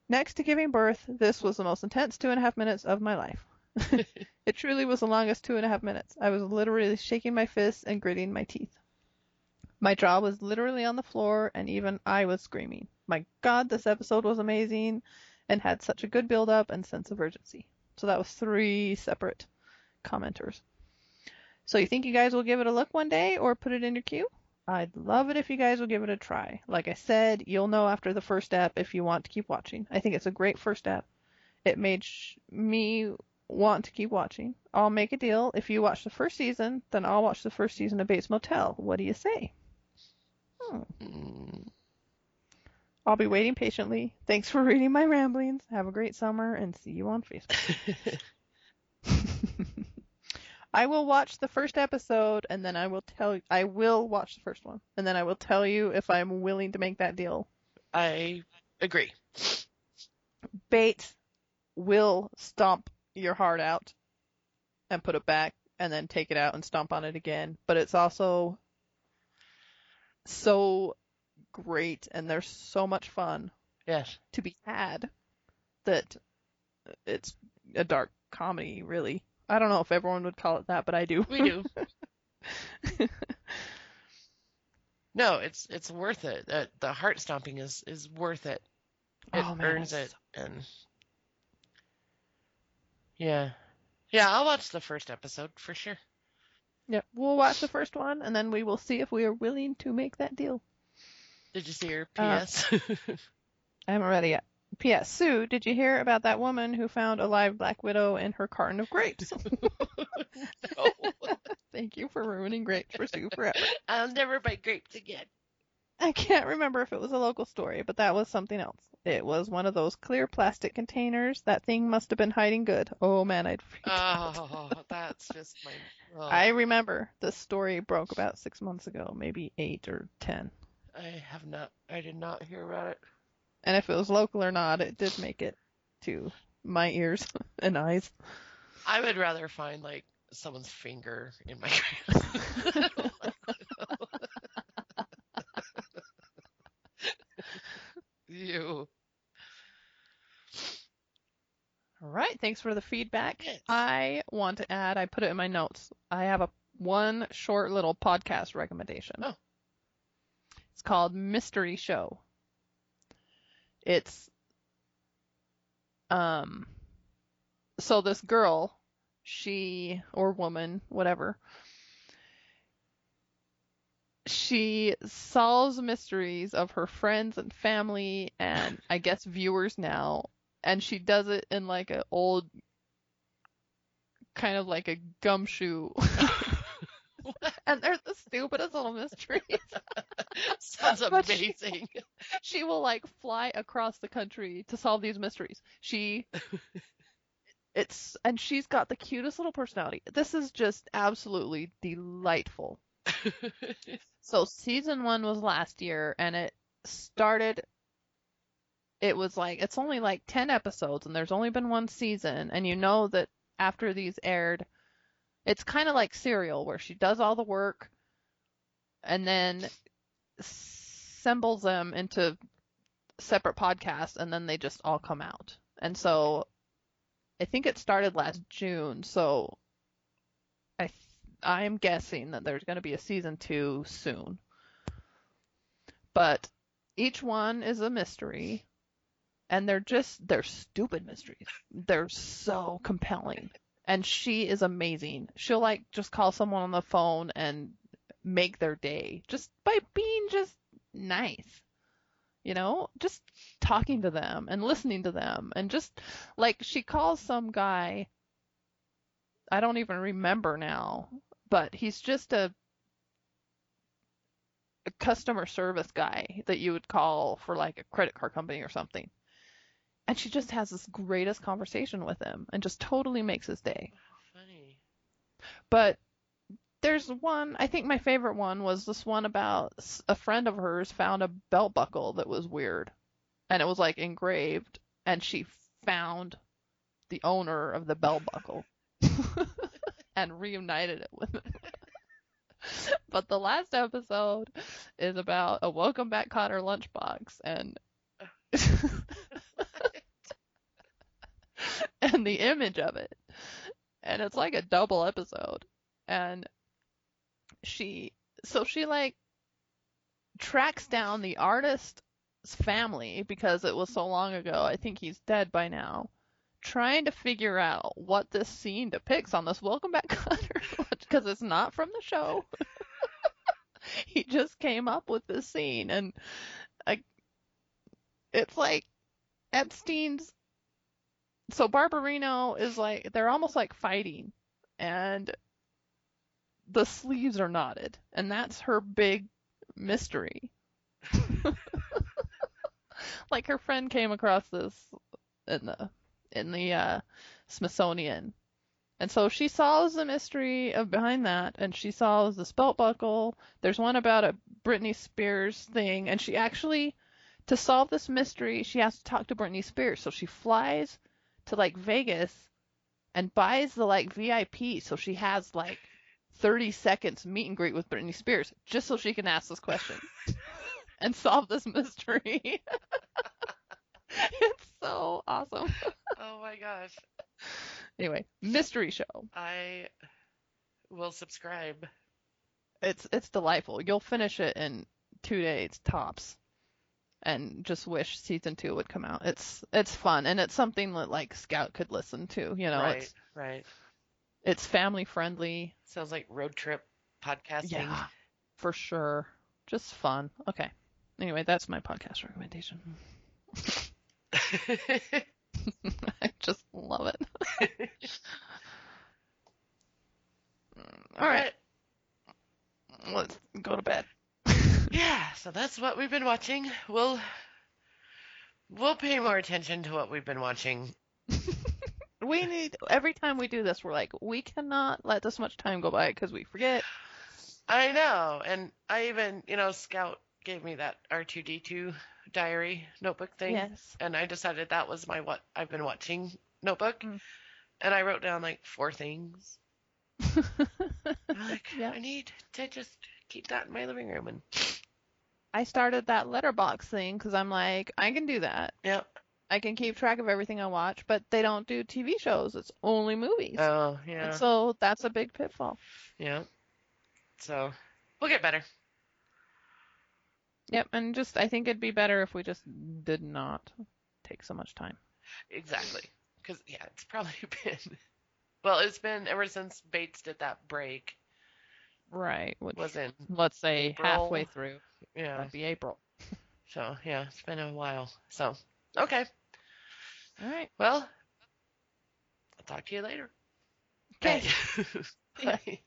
A: Next to giving birth, this was the most intense two and a half minutes of my life. [LAUGHS] it truly was the longest two and a half minutes. I was literally shaking my fists and gritting my teeth. My jaw was literally on the floor, and even I was screaming. My god, this episode was amazing and had such a good build up and sense of urgency. So that was three separate commenters. So you think you guys will give it a look one day or put it in your queue? I'd love it if you guys will give it a try. Like I said, you'll know after the first step if you want to keep watching. I think it's a great first step. It made sh- me want to keep watching. I'll make a deal. If you watch the first season, then I'll watch the first season of Bates Motel. What do you say? Hmm.
B: mm,
A: I'll be waiting patiently. Thanks for reading my ramblings. Have a great summer and see you on Facebook. [LAUGHS] I will watch the first episode and then I will tell I will watch the first one and then I will tell you if I'm willing to make that deal.
B: I agree.
A: Bates will stomp your heart out and put it back and then take it out and stomp on it again, but it's also so great and there's so much fun
B: Yes.
A: to be had that it's a dark comedy really. I don't know if everyone would call it that, but I do.
B: We do. [LAUGHS] no, it's it's worth it. The, the heart stomping is is worth it. It
A: Oh, man,
B: earns it, and yeah, yeah. I'll watch the first episode for sure.
A: Yeah, we'll watch the first one and then we will see if we are willing to make that deal.
B: Did you see your
A: Uh,
B: PS?
A: I haven't read it yet. P.S. Sue, did you hear about that woman who found a live black widow in her carton of grapes? [LAUGHS] [LAUGHS] Thank you for ruining grapes for Sue forever.
B: I'll never buy grapes again.
A: I can't remember if it was a local story, but that was something else. It was one of those clear plastic containers. That thing must have been hiding good. Oh man, I'd freaked out.
B: Oh, that's just my. Oh,
A: I remember this story broke about six months ago, maybe eight or ten.
B: I have not. I did not hear about it.
A: And if it was local or not, it did make it to my ears [LAUGHS] and eyes.
B: I would rather find like someone's finger in my grapes. [LAUGHS] [LAUGHS] you.
A: All right, thanks for the feedback.
B: Yes.
A: I want to add, I put it in my notes. I have a one short little podcast recommendation.
B: Oh.
A: It's called Mystery Show. It's um so this girl, she or woman, whatever, she solves mysteries of her friends and family and I guess viewers now and she does it in like a old kind of like a gumshoe [LAUGHS] and they're the stupidest little mysteries. [LAUGHS]
B: Sounds
A: But she-
B: amazing.
A: she will like fly across the country to solve these mysteries. She [LAUGHS] it's and she's got the cutest little personality. This is just absolutely delightful. [LAUGHS] So season one was last year and it started it was like it's only like 10 episodes and there's only been one season and you know that after these aired it's kind of like serial where she does all the work and then assembles them into separate podcasts and then they just all come out. And so i think it started last june so i th- i'm guessing that there's going to be a season two soon. But each one is a mystery and they're just they're stupid mysteries. They're so compelling and she is amazing she'll like just call someone on the phone and make their day just by being just nice you know just talking to them and listening to them and just like she calls some guy i don't even remember now but he's just a a customer service guy that you would call for like a credit card company or something. And she just has this greatest conversation with him and just totally makes his day.
B: Funny.
A: But there's one, I think my favorite one was this one about a friend of hers found a belt buckle that was weird. And it was like engraved and she found the owner of the belt buckle [LAUGHS] and reunited it with him. [LAUGHS] but the last episode is about a welcome back Kotter lunchbox and [LAUGHS] [LAUGHS] and the image of it. And it's like a double episode. And she so she like tracks down the artist's family because it was so long ago. I think he's dead by now. Trying to figure out what this scene depicts on this Welcome Back [LAUGHS] Kotter because it's not from the show. [LAUGHS] he just came up with this scene and I, it's like Epstein's so Barbarino is like they're almost like fighting and the sleeves are knotted and that's her big mystery. [LAUGHS] like her friend came across this in the in the uh, Smithsonian. And so she solves the mystery of behind that, and she solves the spelt buckle. There's one about a Britney Spears thing, and she actually, to solve this mystery, she has to talk to Britney Spears. So she flies to like Vegas and buys the like VIP, so she has like 30 seconds meet and greet with Britney Spears, just so she can ask this question [LAUGHS] and solve this mystery. [LAUGHS] it's so awesome.
B: Oh my gosh.
A: Anyway, mystery show.
B: I will subscribe.
A: It's it's delightful. You'll finish it in two days tops, and just wish season two would come out. It's it's fun and it's something that like Scout could listen to. You know,
B: right,
A: it's
B: right.
A: it's family friendly.
B: Sounds like road trip podcasting.
A: Yeah, for sure. Just fun. Okay. Anyway, that's my podcast recommendation. [LAUGHS] [LAUGHS] I just love it. [LAUGHS] All right, let's go to bed.
B: Yeah, so that's what we've been watching. We'll we'll pay more attention to what we've been watching. [LAUGHS]
A: We need every time we do this, we're like, we cannot let this much time go by because we forget.
B: I know, and I even, you know, Scout gave me that R2D2 diary notebook thing,
A: Yes.
B: and I decided that was my what I've been watching notebook,
A: Mm.
B: and I wrote down like four things. [LAUGHS] Like. I need to just keep that in my living room, and
A: I started that Letterboxd thing because I'm like, I can do that.
B: yep.
A: I can keep track of everything I watch, but they don't do TV shows. It's only movies.
B: Oh
A: And
B: yeah,
A: so that's a big pitfall.
B: yeah. So we'll get better.
A: Yep, and just I think it'd be better if we just did not take so much time.
B: Exactly. Because, yeah, it's probably [LAUGHS] been. Well, it's been ever since Bates did that break.
A: Right. Which
B: Was in.
A: let's say
B: April.
A: halfway through.
B: Yeah.
A: That'd be April. [LAUGHS]
B: So, yeah, it's been a while. So, okay.
A: All right.
B: Well, I'll talk to you later.
A: Okay. [LAUGHS] Yeah.
B: Bye.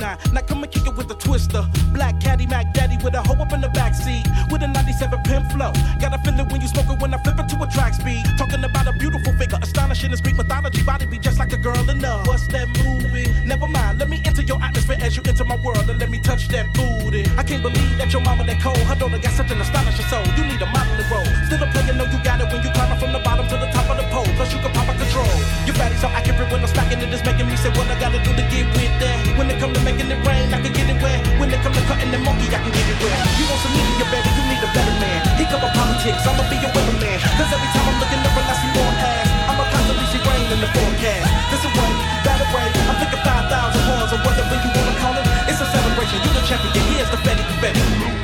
C: Nah, now come and kick it with a twister. Black caddy, Mac Daddy with a hoe up in the backseat. With a 97 pimp flow. Got a feeling when you smoke it when I flip it to a track speed. Talking about a beautiful figure, astonishing and speak mythology. Body be just like a girl in love. What's that movie? Never mind, let me enter your atmosphere as you enter my world and let me touch that booty. I can't believe that your mama that cold. Her daughter got such an astonishing soul. You need a modeling role. Still a player, know you got it when you climbing from the bottom to the top of the pole. Plus you can pop a control. Your body so accurate when I'm smacking it, it's making me say what I gotta do to get with that. When it come to making it rain, I can get it wet. When it come to cutting the monkey, I can get it wet. You want some media, baby, you need a better man. He come with politics, I'ma be your weatherman. Cause every time I'm looking up, I see more ass. I'ma constantly see rain in the forecast. This away, that away, I'm thinking 5,000 horns or whatever you wanna call it. It's a celebration, you the champion, here's the Betty, the